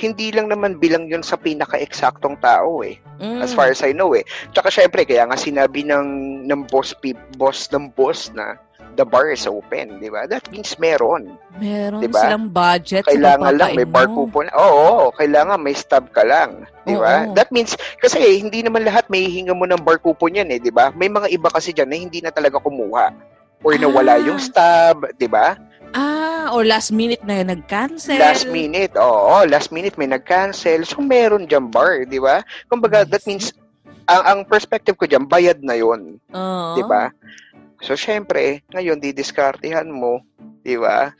hindi lang naman bilang yun sa pinaka-eksaktong tao eh. Mm. As far as I know eh. Tsaka syempre, kaya nga sinabi ng, ng boss, boss ng boss na the bar is open, di ba? That means meron. Meron Diba? silang budget Kailangan lang may bar mo. coupon. Oo, kailangan may stub ka lang. Di ba? Oo. That means, kasi hindi naman lahat may hinga mo ng bar coupon yan eh, di ba? May mga iba kasi dyan na hindi na talaga kumuha. Or nawala Ah. yung stub, di ba? Ah, or last minute na cancel. Last minute, oo, last minute may nag-cancel. So, meron dyan bar, di ba? Kumbaga, that means, ang, ang perspective ko dyan, bayad na yon Oo. di ba? So, syempre, ngayon, didiskartehan mo, di ba?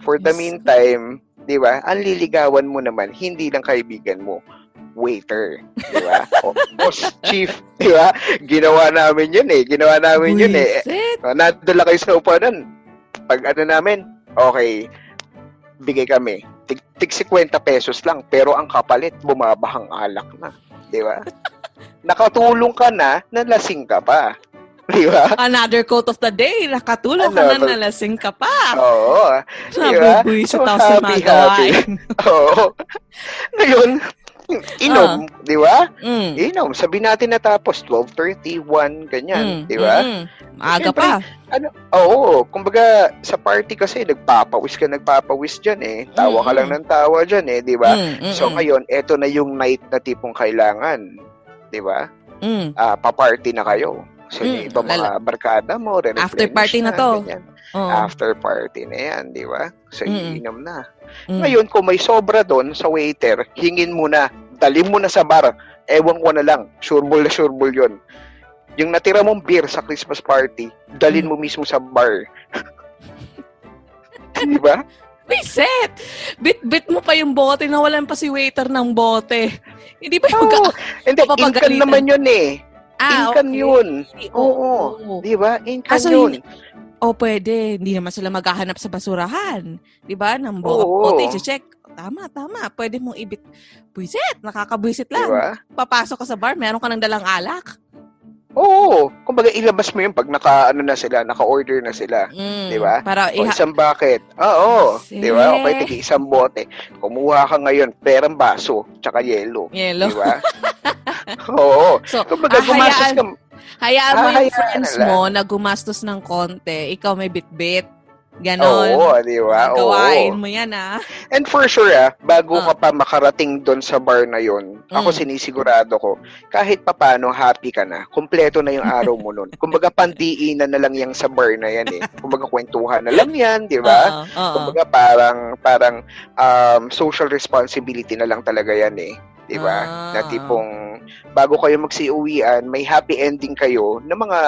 For the meantime, di ba, ang liligawan mo naman, hindi lang kaibigan mo, waiter, di ba? o, boss, chief, di ba? Ginawa namin yun eh. Ginawa namin yun eh. Buisit. Uh, nandun lang kayo sa upanan. Pag ano namin, okay, bigay kami. Tig, tig 50 pesos lang, pero ang kapalit, bumabahang alak na. Di ba? Nakatulong ka na, nalasing ka pa. Di ba? Another quote of the day. Nakatulong ka na nalasing ka pa. Oo. Nabubuisit So, ako sa mga gawain. Oo. Ngayon, inom, di ba? Mm. Inom. Sabi natin natapos, 12.31, ganyan. Mm, Di ba? mm. Maaga Siyempre, pa. Ano, oo, kumbaga sa party kasi nagpapawis ka nagpapawis diyan eh. Tawa ka Mm, lang mm. ng tawa diyan eh, 'di ba? Mm, mm, So mm. ngayon, eto na yung night na tipong kailangan, 'di ba? Mm. Ah, pa-party na kayo. So yung Mm, iba mga barkada mo, re-replenish After party na to. ganyan. Oo. After party na 'yan, 'di ba? So Mm. iinom na. Mm. Ngayon, kung may sobra doon sa waiter, hingin mo na, dali mo na sa bar. Ewan ko na lang, sureball na sureball yun. Yung natira mong beer sa Christmas party, dalin Mm. mo mismo sa bar. Di ba? Reset! Bit-bit mo pa yung bote na walan pa si waiter ng bote. Hindi ba yung Oo. mag- Hindi, inkan naman yun eh. Ah, inkan okay. yun. Oo. Oo. Di ba? Inkan Ah, so yun. O pwede, hindi naman sila maghahanap sa basurahan. 'Di ba? Nang Oo. bote, check. Tama, tama. Pwede mong ibit. Buisit, nakakabwisit lang. ba? Papasok ka sa bar, meron ka ng dalang alak. Oo. Kumbaga, ilabas mo yun pag naka, ano na sila, naka-order na sila. Mm, Di ba? Para O iha- isang bucket. Oo. Kasi- Di ba? Okay, tigi isang bote. Kumuha ka ngayon, perang baso, tsaka yelo. Yelo. Di ba? Oo. So, Kumbaga, ah, gumastos hayaan, ka. hayaan mo Ah, yung hayaan friends na mo na gumastos ng konti. Ikaw may bit-bit. Ganon. Oo, di ba? Gawain mo yan, ah. And for sure, ah, bago Ah. ka pa makarating doon sa bar na yon, ako Mm. sinisigurado ko, kahit papano happy ka na, kumpleto na yung araw mo nun. Kumbaga, pandiinan na lang yan sa bar na yan eh. Kumbaga, kwentuhan na lang yan, di ba? Kumbaga, parang, parang um, social responsibility na lang talaga yan eh. Di ba? Ah. Na tipong, bago kayo magsiuwian, may happy ending kayo ng mga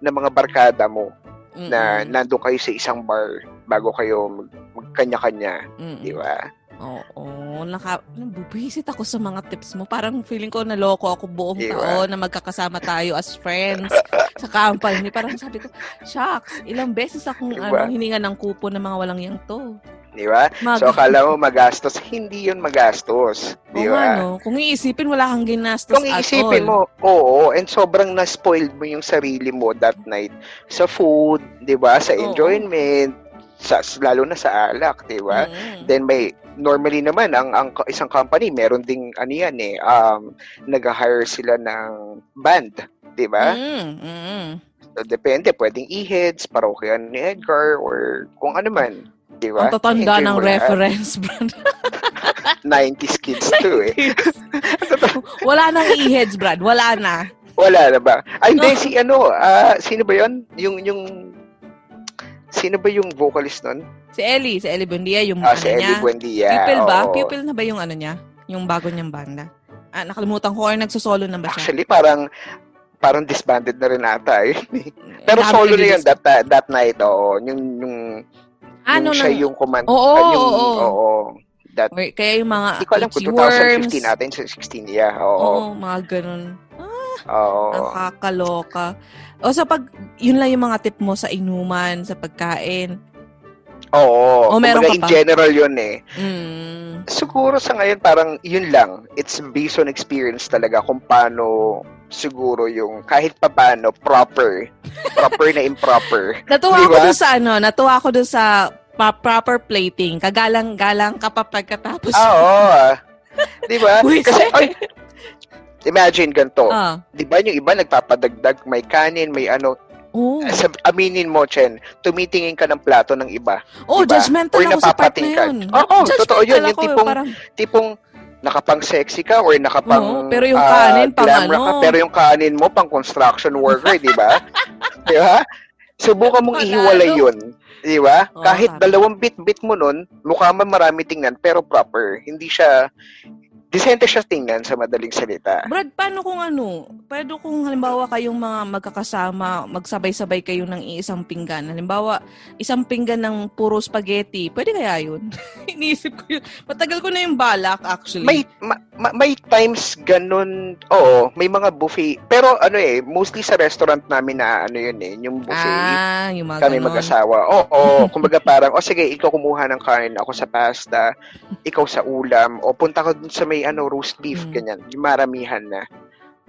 ng mga barkada mo na Mm-mm. nandun kayo sa isang bar bago kayo mag, magkanya-kanya, di ba? Oo, naka, nabubisit ako sa mga tips mo. Parang feeling ko naloko ako buong Di ba? taon na magkakasama tayo as friends sa company. Parang sabi ko, shucks, ilang beses akong Di ano, hininga ng kupo ng mga walang yang to. Di ba? Mag- So, akala mo magastos. Hindi yun magastos. Di ba? no? Kung iisipin, wala kang ginastos Kung at iisipin mo, oo, and sobrang na-spoiled mo yung sarili mo that night sa food, di ba? Sa Oo. enjoyment, sa, lalo na sa alak, di ba? Mm. Then may normally naman ang ang isang company meron ding ano yan eh um nag-hire sila ng band, 'di ba? Mm, mm. So, depende pwedeng e-heads, parokyan ni Edgar or kung ano man, 'di ba? Ang tatanda ng reference, Brad. 90s kids too eh. wala nang e-heads, Brad. Wala na. Wala na ba? Ay, hindi, No. si ano, ah, sino ba yon Yung, yung, sino ba yung vocalist nun? Si Ellie, si Ellie Buendia, yung Ah, ano si Ellie niya. Buendia. Pupil ba? oo. Pupil na ba yung ano niya? Yung bago niyang banda? Ah, nakalimutan ko or nagsosolo na ba siya? Actually, parang, parang disbanded na rin ata eh. Pero solo na yun that, that, that night, oo. Yung, yung, Ano yung siya yung command. Oo, ah, yung, oo. oo. That, Or kaya yung mga hindi ko alam kung itchy worms. 2015 natin, 16, yeah, Oo, oo. mga ganun. Oo. Nakakaloka. O sa pag, yun lang yung mga tip mo sa inuman, sa pagkain. Oo. O, meron Kumbaga, ka in pa? general yun eh. Mm. Siguro sa ngayon, parang yun lang. It's based on experience talaga kung paano siguro yung kahit pa paano proper. Proper na improper. Natuwa Di ako dun sa ano, natuwa ako dun sa pa- proper plating. Kagalang-galang ka pa pagkatapos. Ah, oo. ah. Di ba? Kasi, eh. ay, imagine ganito. Ah. Di ba yung iba nagpapadagdag, may kanin, may ano. Oo. Sab- aminin mo, Chen, tumitingin ka ng plato ng iba. Oh, Diba? judgmental Or ako sa part na yun. Oo, totoo yun. Yung ako, tipong- parang, Tipong nakapang sexy ka or nakapang Oo, pero yung ah, kanin pang glamour ano. ka, pero yung kanin mo pang construction worker, di ba? di ba? Subukan mong ihiwalay yun. Di ba? Oo, Kahit parang- dalawang bit-bit mo nun, mukha man marami tingnan, pero proper. Hindi siya, decente siya tingnan sa madaling salita. Brad, paano kung ano? Pwede kung halimbawa kayong mga magkakasama, magsabay-sabay kayo ng iisang pinggan. Halimbawa, isang pinggan ng puro spaghetti. Pwede kaya yun? Iniisip ko yun. Matagal ko na yung balak, actually. May ma- ma- may times ganun, oo, may mga buffet. Pero ano eh, mostly sa restaurant namin na ano yun eh, yung buffet. Ah, yung mga kami ganon. mag-asawa. Oo, kumbaga parang, o sige, ikaw kumuha ng kanin, ako sa pasta, ikaw sa ulam, o punta ka dun sa may ano, roast beef, Mm. ganyan, yung maramihan na.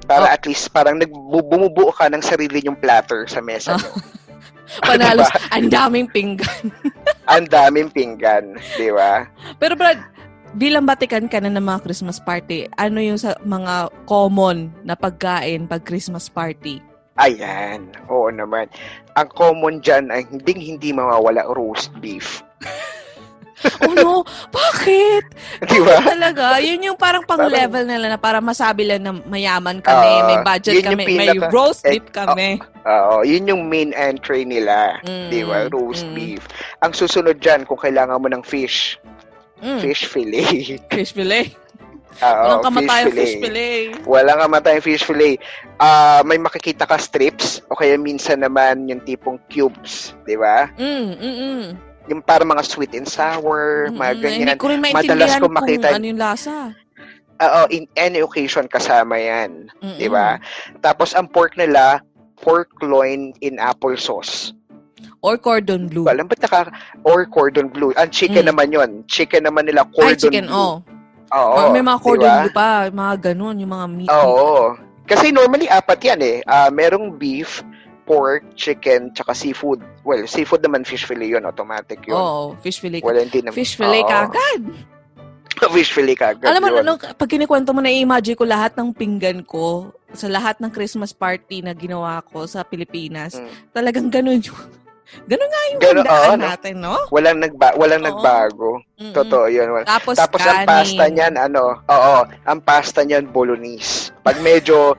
Para Oh. at least, parang nagbu- bumubuo ka ng sarili yung platter sa mesa nyo. Panalos, Diba? ang daming pinggan. Ang daming pinggan, di ba? Pero Brad, bilang batikan ka na ng mga Christmas party, ano yung sa mga common na pagkain pag Christmas party? Ayan, oo naman. Ang common dyan ay hindi hindi mawawala roast beef. Oh no, bakit? Di ba? Talaga, yun yung parang pang-level nila na para masabi lang na mayaman kami, Ah, may budget kami, may pinaka- roast eh, beef kami. Oo, yun yung main entry nila. Mm, Di ba? Roast mm, beef. Ang susunod dyan, kung kailangan mo ng fish, mm. fish fillet. Fish fillet. Oo, Walang kamatayang fish fillet. Walang kamatayang fish fillet. Ah, may makikita ka strips o kaya minsan naman yung tipong cubes, 'di ba? Mm, mm, mm. Yung para mga sweet and sour, Mm, mga ganyan. Hindi ko rin Madalas ko kung makita- ano yung lasa. Oo, in any occasion kasama 'yan, Mm-mm. 'di ba? Tapos ang pork nila, pork loin in apple sauce. Or cordon blue. Alam ba naka or cordon blue? Ang chicken Mm. naman 'yon. Chicken naman nila Ay, cordon chicken, blue. oh. Oo. Or may mga cordon ba? blue pa, mga ganun, yung mga meat. Oo. Kasi normally apat yan eh. Ah, merong beef, pork, chicken, tsaka seafood. Well, seafood naman fish fillet yun, automatic yun. Oo, fish fillet. Wala hindi naman. Fish fillet Oo. kagad. fish fillet kagad Alam mo, yun. ano, pag kinikwento mo, na-imagine ko lahat ng pinggan ko sa lahat ng Christmas party na ginawa ko sa Pilipinas. Mm. Talagang ganun yung... Ganun nga yung Ganun, handaan no? natin, no? Walang, nagba walang Oo. nagbago. Mm-mm. Totoo yun. Tapos, Tapos ang pasta niyan, ano, oo, ang pasta niyan, bolognese. Pag medyo,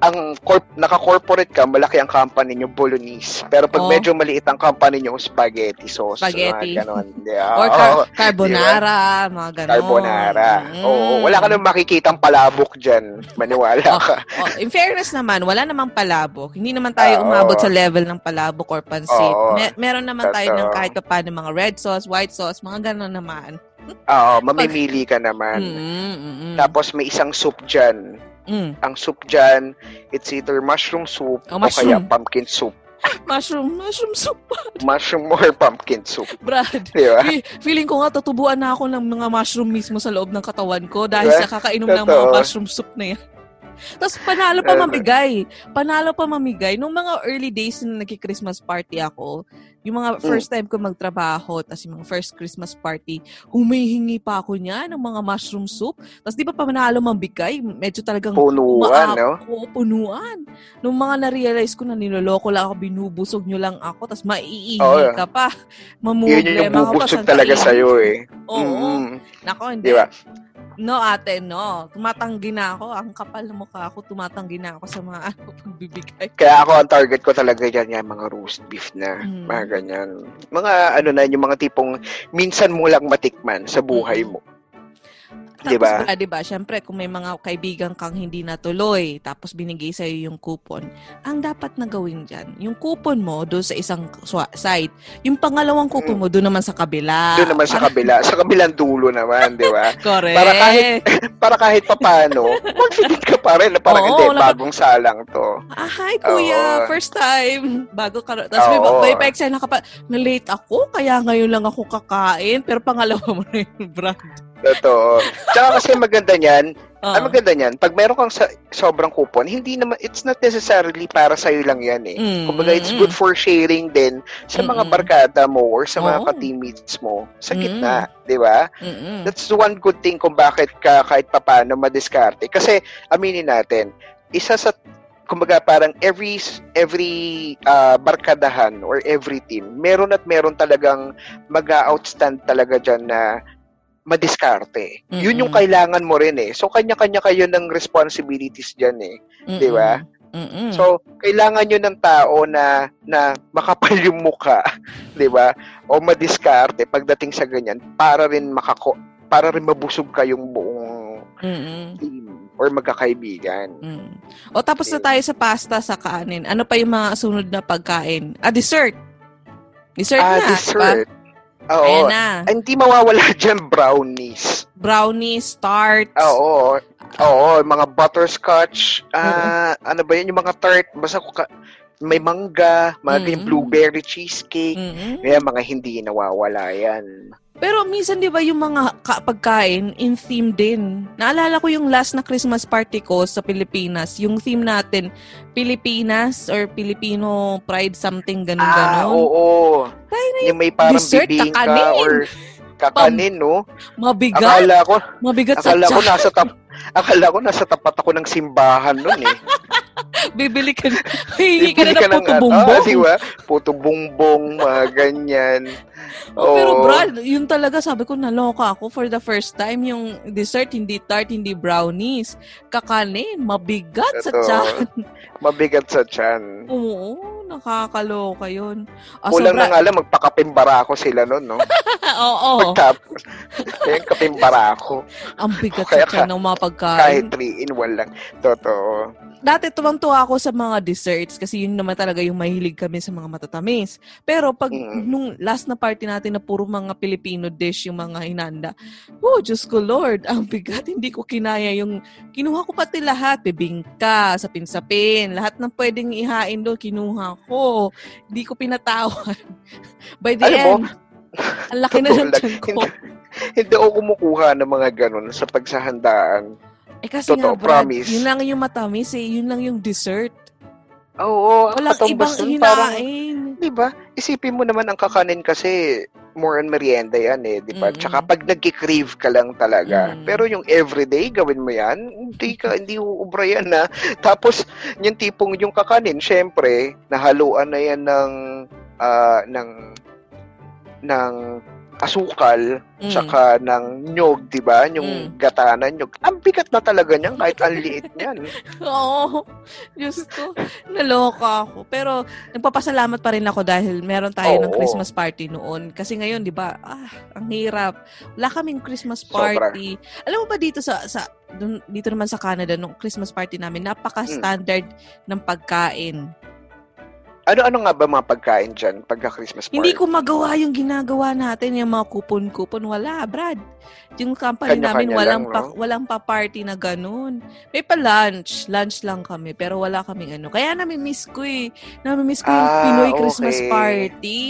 ang corp, naka-corporate ka, malaki ang company niyo, bolognese. Pero pag Oo. medyo maliit ang company niyo, spaghetti sauce. Spaghetti. Mga ganon. Yeah, Or car- carbonara, mga ganun. Carbonara. Mm. Oo, wala ka nang makikitang palabok dyan. Maniwala Oh, ka. oh, in fairness naman, wala namang palabok. Hindi naman tayo Ah, umabot sa level ng palabok or pansit. Oo. Me- meron naman tayo ng kahit pa paano mga red sauce, white sauce, mga ganun naman. Oo, mamimili ka naman. Mm, mm, mm. Tapos may isang soup dyan. Mm. Ang soup dyan, it's either mushroom soup Oh, o kaya mushroom. pumpkin soup. Mushroom, mushroom soup, Mushroom or pumpkin soup. Brad. Di ba? Fe- Feeling ko nga, tutubuan na ako ng mga mushroom mismo sa loob ng katawan ko dahil Diba? sa kakainom ng mga Totoo. mushroom soup na yan. Tapos panalo pa mamigay. Panalo pa mamigay. Nung mga early days na nagki-Christmas party ako, yung mga Mm. first time ko magtrabaho, tapos yung mga first Christmas party, humihingi pa ako niya ng mga mushroom soup. Tapos di ba panalo mamigay? Medyo talagang Punuan, no? Oo, punuan. Nung mga na-realize ko na niloloko lang ako, binubusog nyo lang ako, tapos maiihi Oo. ka pa. Yun yun yung Mamumblema bubusog talaga sa'yo eh. Oo. Mm. Nako, hindi. Di ba? No, ate, no. Tumatanggi na ako. Ang kapal na mukha ako. Tumatanggi na ako sa mga ano, pagbibigay. Kaya ako, ang target ko talaga yan, yan mga roast beef na, Mm. mga ganyan. Mga ano na, yung mga tipong minsan mo lang matikman sa buhay Mm. Tapos, Diba? ba, diba, syempre, kung may mga kaibigan kang hindi natuloy, tapos binigay sa'yo yung coupon, ang dapat na gawin dyan, yung coupon mo doon sa isang site, yung pangalawang coupon mo doon naman sa kabila. Doon naman sa kabila, sa kabilang dulo naman, di ba? Correct. Para kahit- Para kahit papano, confident ka pa rin na parang Oo, hindi, wala bagong salang to. Ah, hi kuya, Oo. first time. Bago ka, tapos may, may pa-excited na ka pa, na-late ako, kaya ngayon lang ako kakain, pero pangalawa mo na yung brand. Totoo. Tsaka kasi maganda niyan, Oo. ang maganda niyan, pag meron kang sa, sobrang coupon, hindi naman, it's not necessarily para sa'yo lang yan eh. Mm, Kumbaga, it's good for sharing din sa mga Mm-mm. barkada mo or sa mga Oo. ka-teammates mo sa gitna, di ba? Mm-mm. That's one good thing kung bakit ka kahit papano madiskarte. Kasi, aminin natin, isa sa kumbaga parang every every ah, barkadahan or every team, meron at meron talagang mag-outstand talaga dyan na madiskarte. Yun yung Mm-mm. kailangan mo rin eh. So, kanya-kanya kayo ng responsibilities dyan eh. di ba? Mm-mm. So, kailangan nyo ng tao na na makapal yung mukha, 'di ba? O madiskarte pagdating sa ganyan para rin makako para rin mabusog kayong buong Mm-mm. team or magkakaibigan. Mm. O tapos na tayo sa pasta sa kanin. Ano pa yung mga sunod na pagkain? Ah, dessert. Dessert Ah, na. dessert. Diba? Oo. Ayan na. Hindi mawawala dyan brownies. Brownies, tarts. Oo. Oo, mga butterscotch. Ah, ano ba 'yun yung mga tart? Basta ko ka- may mangga, mga ganyan, Mm. blueberry cheesecake. Mm-mm. Kaya mga hindi nawawala 'yan. Pero minsan 'di ba yung mga ka- pagkain in theme din. Naalala ko yung last na Christmas party ko sa Pilipinas, yung theme natin Pilipinas or Filipino pride something ganun Ah, ganon. oo. Yung may parang dessert, bibingka kakanin. or kakanin, no? Mabigat, Akala ko, mabigat sa akala ko tiyan. nasa tap akala ko nasa tapat ako ng simbahan nun eh. Bibili ka hihingi ka na ng puto ano, bumbong. Ah, di ba? Puto bumbong, mga ganyan. Oh, pero. Brad, yun talaga sabi ko naloka ako for the first time yung dessert hindi tart, hindi brownies. Kakanin, mabigat sa Totoo. tiyan. Mabigat sa tiyan. Oo, nakakaloka yun. Ah, Kulang sobra- na nga lang, magpakapimbara ako sila nun, no? Oo, Pagtapos, ayun, kapimbara ako. ang bigat Kaya ka- ng mga pagkain. Kahit 3 in 1 lang. Totoo. Dati tuwang-tuwa ako sa mga desserts kasi yun naman talaga yung mahilig kami sa mga matatamis. Pero pag Mm. nung last na party natin na puro mga Filipino dish yung mga hinanda, oh, Diyos ko Lord, ang bigat, hindi ko kinaya yung, kinuha ko pati lahat, bibingka, sapin-sapin, lahat ng pwedeng ihain doon, kinuha ko. Hindi ko pinatawan. By the Alam mo, end, ang laki na ng lang, tiyan ko. hindi, hindi ako kumukuha ng mga ganun sa pagsahandaan. Eh kasi nga, Totoo, Brad, promise. yun lang yung matamis eh, yun lang yung dessert. Oo, ang Walang ibang parang, hinain. di ba? Isipin mo naman ang kakanin kasi more on merienda yan eh, di ba? Mm-mm. Tsaka pag nagki-crave ka lang talaga. Mm. Pero yung everyday, gawin mo yan, hindi ka, hindi uubra yan na. Tapos, yung tipong yung kakanin, syempre, nahaluan na yan ng, ah, ng, ng asukal, Mm. tsaka ng nyog, di ba? Yung Mm. gata na nyog. Ang bigat na talaga niyan, kahit ang liit niyan. Oo. Diyos ko. Naloka ako. Pero nagpapasalamat pa rin ako dahil meron tayo ng Oo. Christmas party noon. Kasi ngayon, di ba, ah, ang hirap. Wala kaming Christmas Sobra. party. Alam mo ba dito sa, sa dun- dito naman sa Canada, nung Christmas party namin, napaka-standard ng pagkain. Ano-ano nga ba mga pagkain dyan pagka-Christmas party? Hindi ko magawa yung ginagawa natin, yung mga kupon-kupon. Wala, Brad. Yung company namin, walang, lang, pa, no? walang pa-party na ganun. May pa-lunch. Lunch lang kami, pero wala kaming ano. Kaya nami-miss ko eh. Nami-miss ko yung Ah, Pinoy Christmas okay. party.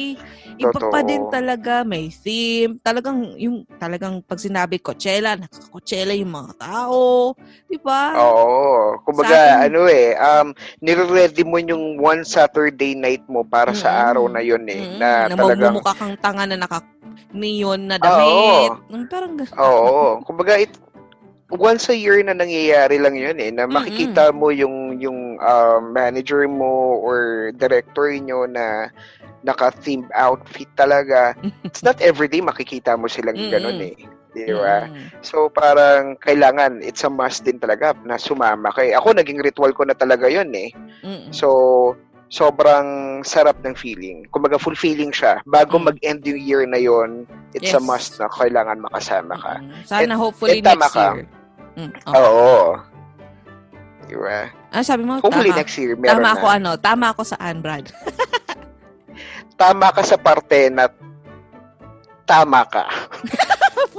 Iba pa Totoo. din talaga, may theme. Talagang, yung, talagang pag sinabi Coachella, nakaka-Coachella yung mga tao. Di ba? Oo. Kumbaga, atin- ano eh, um, nire-ready mo yung one Saturday night mo para sa Mm-mm. araw na yun eh. Mm, Na, na talagang, mamumukha kang tanga na naka-neon na damit. Mm, Parang, oo. Kumbaga, it, once a year na nangyayari lang yun eh, na makikita mo yung, yung um, manager mo or director nyo na naka-themed outfit talaga. It's not everyday makikita mo silang Mm-mm. ganun eh. Di ba? Mm. So parang kailangan, it's a must din talaga na sumama kay. Ako naging ritual ko na talaga 'yon eh. Mm. So sobrang sarap ng feeling. Kumbaga, fulfilling siya. Bago Mm. mag-end yung year na yon it's a Yes. must na kailangan makasama ka. Mm. Sana Et- hopefully et tama next ka. year. Mm, okay. Oo. Diba? Ah, sabi mo, Hopefully tama. next year, meron Tama na. ako ano, tama ako saan, Brad? Tama ka sa parte na tama ka.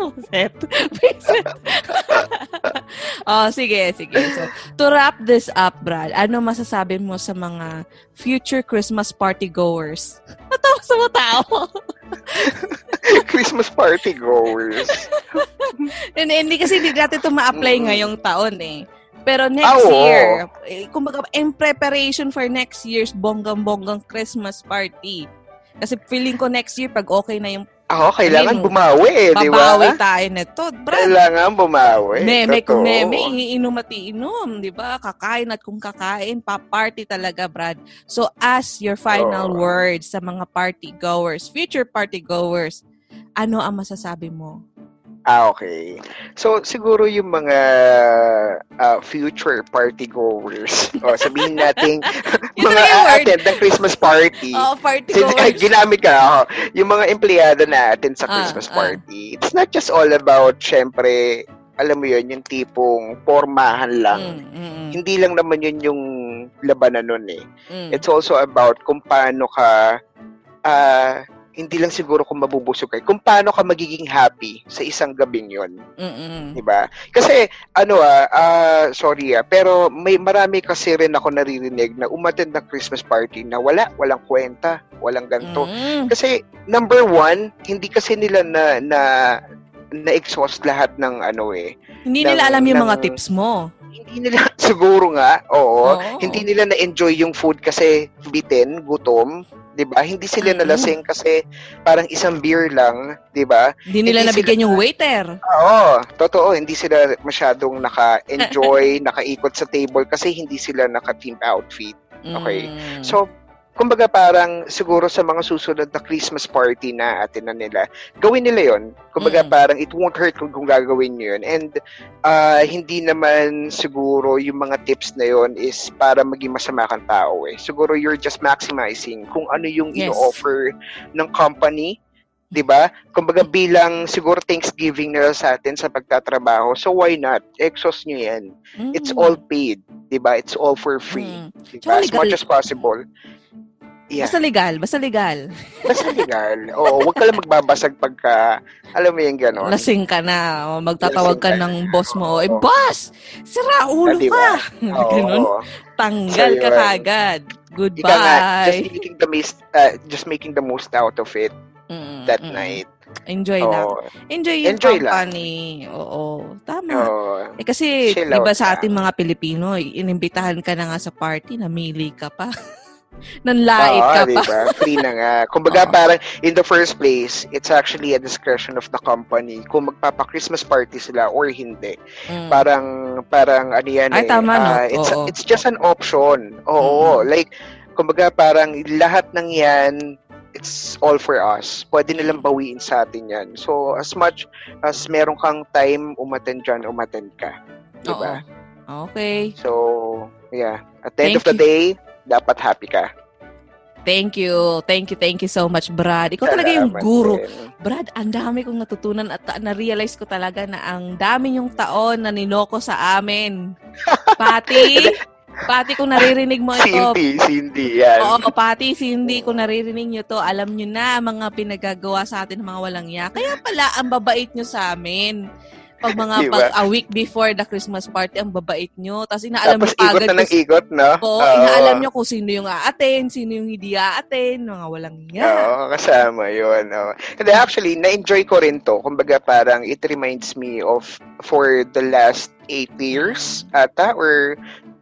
Puset. Puset. oh, sige, sige. So, to wrap this up, Brad, ano masasabi mo sa mga future Christmas party goers? Matawa sa mga tao. Christmas party goers. hindi, hindi kasi hindi natin ito ma-apply Mm. ngayong taon eh. Pero next oo. year, eh, kumbaga, in preparation for next year's bonggang-bonggang Christmas party. Kasi feeling ko next year, pag okay na yung Ako, kailangan I mean, bumawi eh, di ba? babawi tayo nito. Brad, Kailangan bumawi. Meme kung meme, iinom at iinom, di ba? Kakain at kung kakain, pa-party talaga, Brad. So, as your final Oo. words sa mga party goers, future party goers, ano ang masasabi mo? Ah, okay. So, siguro yung mga ah, future party goers, o sabihin natin, mga attend ng Christmas party. Oh, party Sin- ay, goers. ginamit ka ako. Yung mga empleyado natin sa Ah, Christmas ah. party. It's not just all about, syempre, alam mo yun, yung tipong pormahan lang. Mm, mm, mm, Hindi lang naman yun yung labanan nun eh. mm. It's also about kung paano ka, ah, hindi lang siguro kung mabubusog ka, kung paano ka magiging happy sa isang gabing yun. Mm, mm. Di ba? Kasi, ano ah, ah, sorry ah, pero may marami kasi rin ako naririnig na umattend ng Christmas party na wala, walang kwenta, walang ganto. Mm. Kasi, number one, hindi kasi nila na, na, na-exhaust lahat ng ano eh. Hindi ng- nila alam yung mga ng- tips mo. Hindi nila, siguro nga, oo, Oo. hindi nila na-enjoy yung food kasi bitin, gutom, 'di ba? Hindi sila nalasing kasi parang isang beer lang, 'di ba? Hindi nila Hindi nabigyan sila- yung waiter. Oo, totoo, hindi sila masyadong naka-enjoy, nakaikot sa table kasi hindi sila naka-team outfit. Okay. Mm. So, kumbaga parang siguro sa mga susunod na Christmas party na atin na nila, gawin nila yon. Kumbaga Mm. parang it won't hurt kung, kung gagawin nyo yun. And ah, hindi naman siguro yung mga tips na yon is para maging masama kang tao eh. Siguro you're just maximizing kung ano yung Yes. ino-offer ng company 'di ba? Kumbaga bilang siguro Thanksgiving nila sa atin sa pagtatrabaho. So why not? Exhaust nyo 'yan. Mm. It's all paid, 'di ba? It's all for free. Mm. Diba? As much as possible. Yeah. Basta legal, basta legal. Basta legal. Oo, wag ka lang magbabasag pagka, alam mo yung gano'n. Lasing ka na. O magtatawag ka Lasing ka ng na. boss mo. Eh, boss! Sira ulo Ah, di ka! Ganun. Tanggal So, ka kagad. Ika nga, just Goodbye. making the most, uh, just making the most out of it Mm, that mm. night. Enjoy lang. Oo. Enjoy yung Enjoy lang. company. Oo. Tama. Oo. Eh kasi, di ba sa lang. ating mga Pilipino, inimbitahan ka na nga sa party, namili ka pa. Nanlait Oo, ka pa. ba? Free na nga. Kumbaga Oo. parang in the first place, it's actually a discretion of the company kung magpapa-Christmas party sila or hindi. Mm. Parang parang ano yan Ay, eh. tama, no? ah, it's Oo. it's just an option. Oo, like kumbaga parang lahat ng yan it's all for us. Pwede nilang bawiin sa atin yan. So, as much as meron kang time umattend dyan, umattend ka. Di ba? Oo. Okay. So, yeah. At the end Thank of the you. day, dapat happy ka. Thank you. Thank you, thank you so much, Brad. Ikaw talaga yung guru. Brad, ang dami kong natutunan at na-realize ko talaga na ang dami yung taon na niloko sa amin. Pati, pati kung naririnig mo ito. Cindy, Cindy, yan. Oo, pati Cindy, kung naririnig nyo to, alam nyo na ang mga pinagagawa sa atin ng mga walang ya. Kaya pala, ang babait nyo sa amin. Pag mga Diba? pag a week before the Christmas party, ang babait nyo. Tapos inaalam Tapos nyo ikot agad na ng ikot, no? Oo. inaalam nyo kung sino yung a-attend, sino yung hindi a-attend, mga walang ya. Oo, kasama yun. oo. Hindi, actually, na-enjoy ko rin to. Kumbaga, parang it reminds me of for the last eight years ata or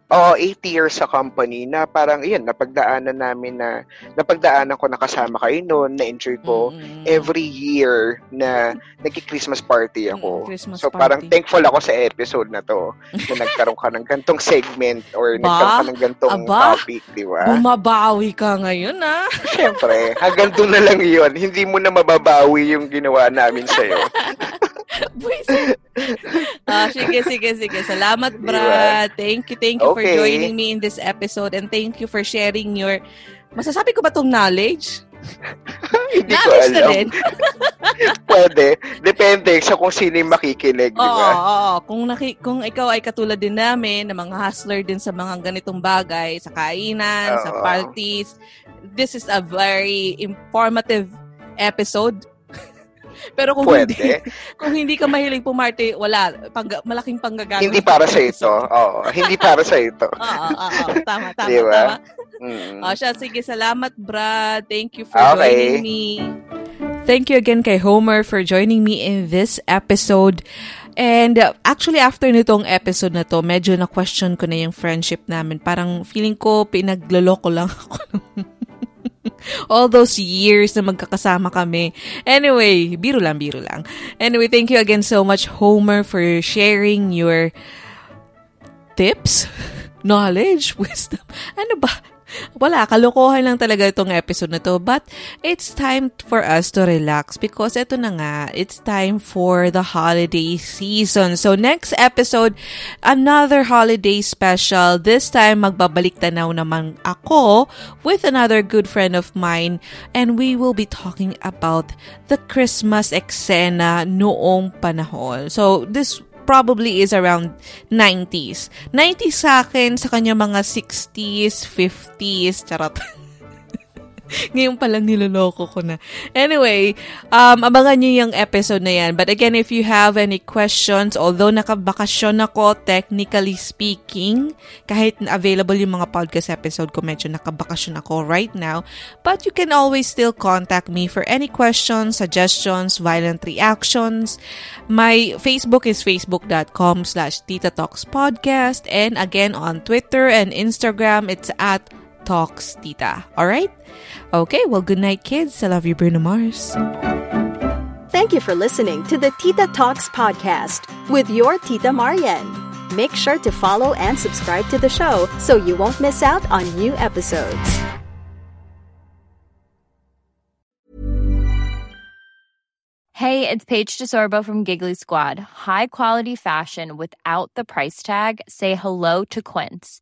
oh, eight years sa company na parang, yun, napagdaanan namin na, napagdaanan ko nakasama kayo noon, na-enjoy ko Mm-mm. every year na nagki-Christmas party Mm, ako. Christmas so, party. parang thankful ako sa episode na to na nagkaroon ka ng gantong segment or Ba? nagkaroon ka ng gantong Aba? topic, di ba? Bumabawi ka ngayon, ah. Siyempre, hanggang doon na lang yun. Hindi mo na mababawi yung ginawa namin sa'yo. Buisit. Ah, sige, sige, sige. Salamat, Brad. Thank you, thank you for Okay. joining me in this episode and thank you for sharing your Masasabi ko ba tong knowledge? Hindi ko knowledge na alam. din. Pwede. Depende sa kung sino yung makikinig, di Oo, ba? oo. Kung, naki, kung ikaw ay katulad din namin, na mga hustler din sa mga ganitong bagay, sa kainan, sa Oo. parties, this is a very informative episode. Pero kung hindi Pwede. kung hindi ka mahilig pumarte, wala. Pang, malaking panggagamit. Hindi para sa ito. Oo. Hindi para sa ito. Oo, oo, oo. Tama, tama, Di ba? tama. Mm. O siya, sige, salamat, Brad. Thank you for Okay. joining me. Thank you again kay Homer for joining me in this episode. And uh, actually, after nitong episode na to, medyo na-question ko na yung friendship namin. Parang feeling ko pinagloloko lang ako. All those years na magkakasama kami. Anyway, biro lang, biro lang. Anyway, thank you again so much, Homer, for sharing your tips, knowledge, wisdom. Ano ba? Wala, kalokohan lang talaga itong episode na to. But it's time for us to relax because ito na nga, it's time for the holiday season. So next episode, another holiday special. This time, magbabalik tanaw naman ako with another good friend of mine and we will be talking about the Christmas eksena noong panahon. So this probably is around 90s. 90s sa akin, sa kanya mga 60s, 50s, charot. Ngayon pa lang niloloko ko na. Anyway, um, abangan nyo yung episode na yan. But again, if you have any questions, although nakabakasyon ako, technically speaking, kahit available yung mga podcast episode ko, medyo nakabakasyon ako right now. But you can always still contact me for any questions, suggestions, violent reactions. My Facebook is facebook.com slash Tita Talks Podcast. And again, on Twitter and Instagram, it's at Talks Tita. Alright? Okay, well, good night, kids. I love you, Bruno Mars. Thank you for listening to the Tita Talks podcast with your Tita Marian. Make sure to follow and subscribe to the show so you won't miss out on new episodes. Hey, it's Paige DeSorbo from Giggly Squad. High quality fashion without the price tag. Say hello to Quince.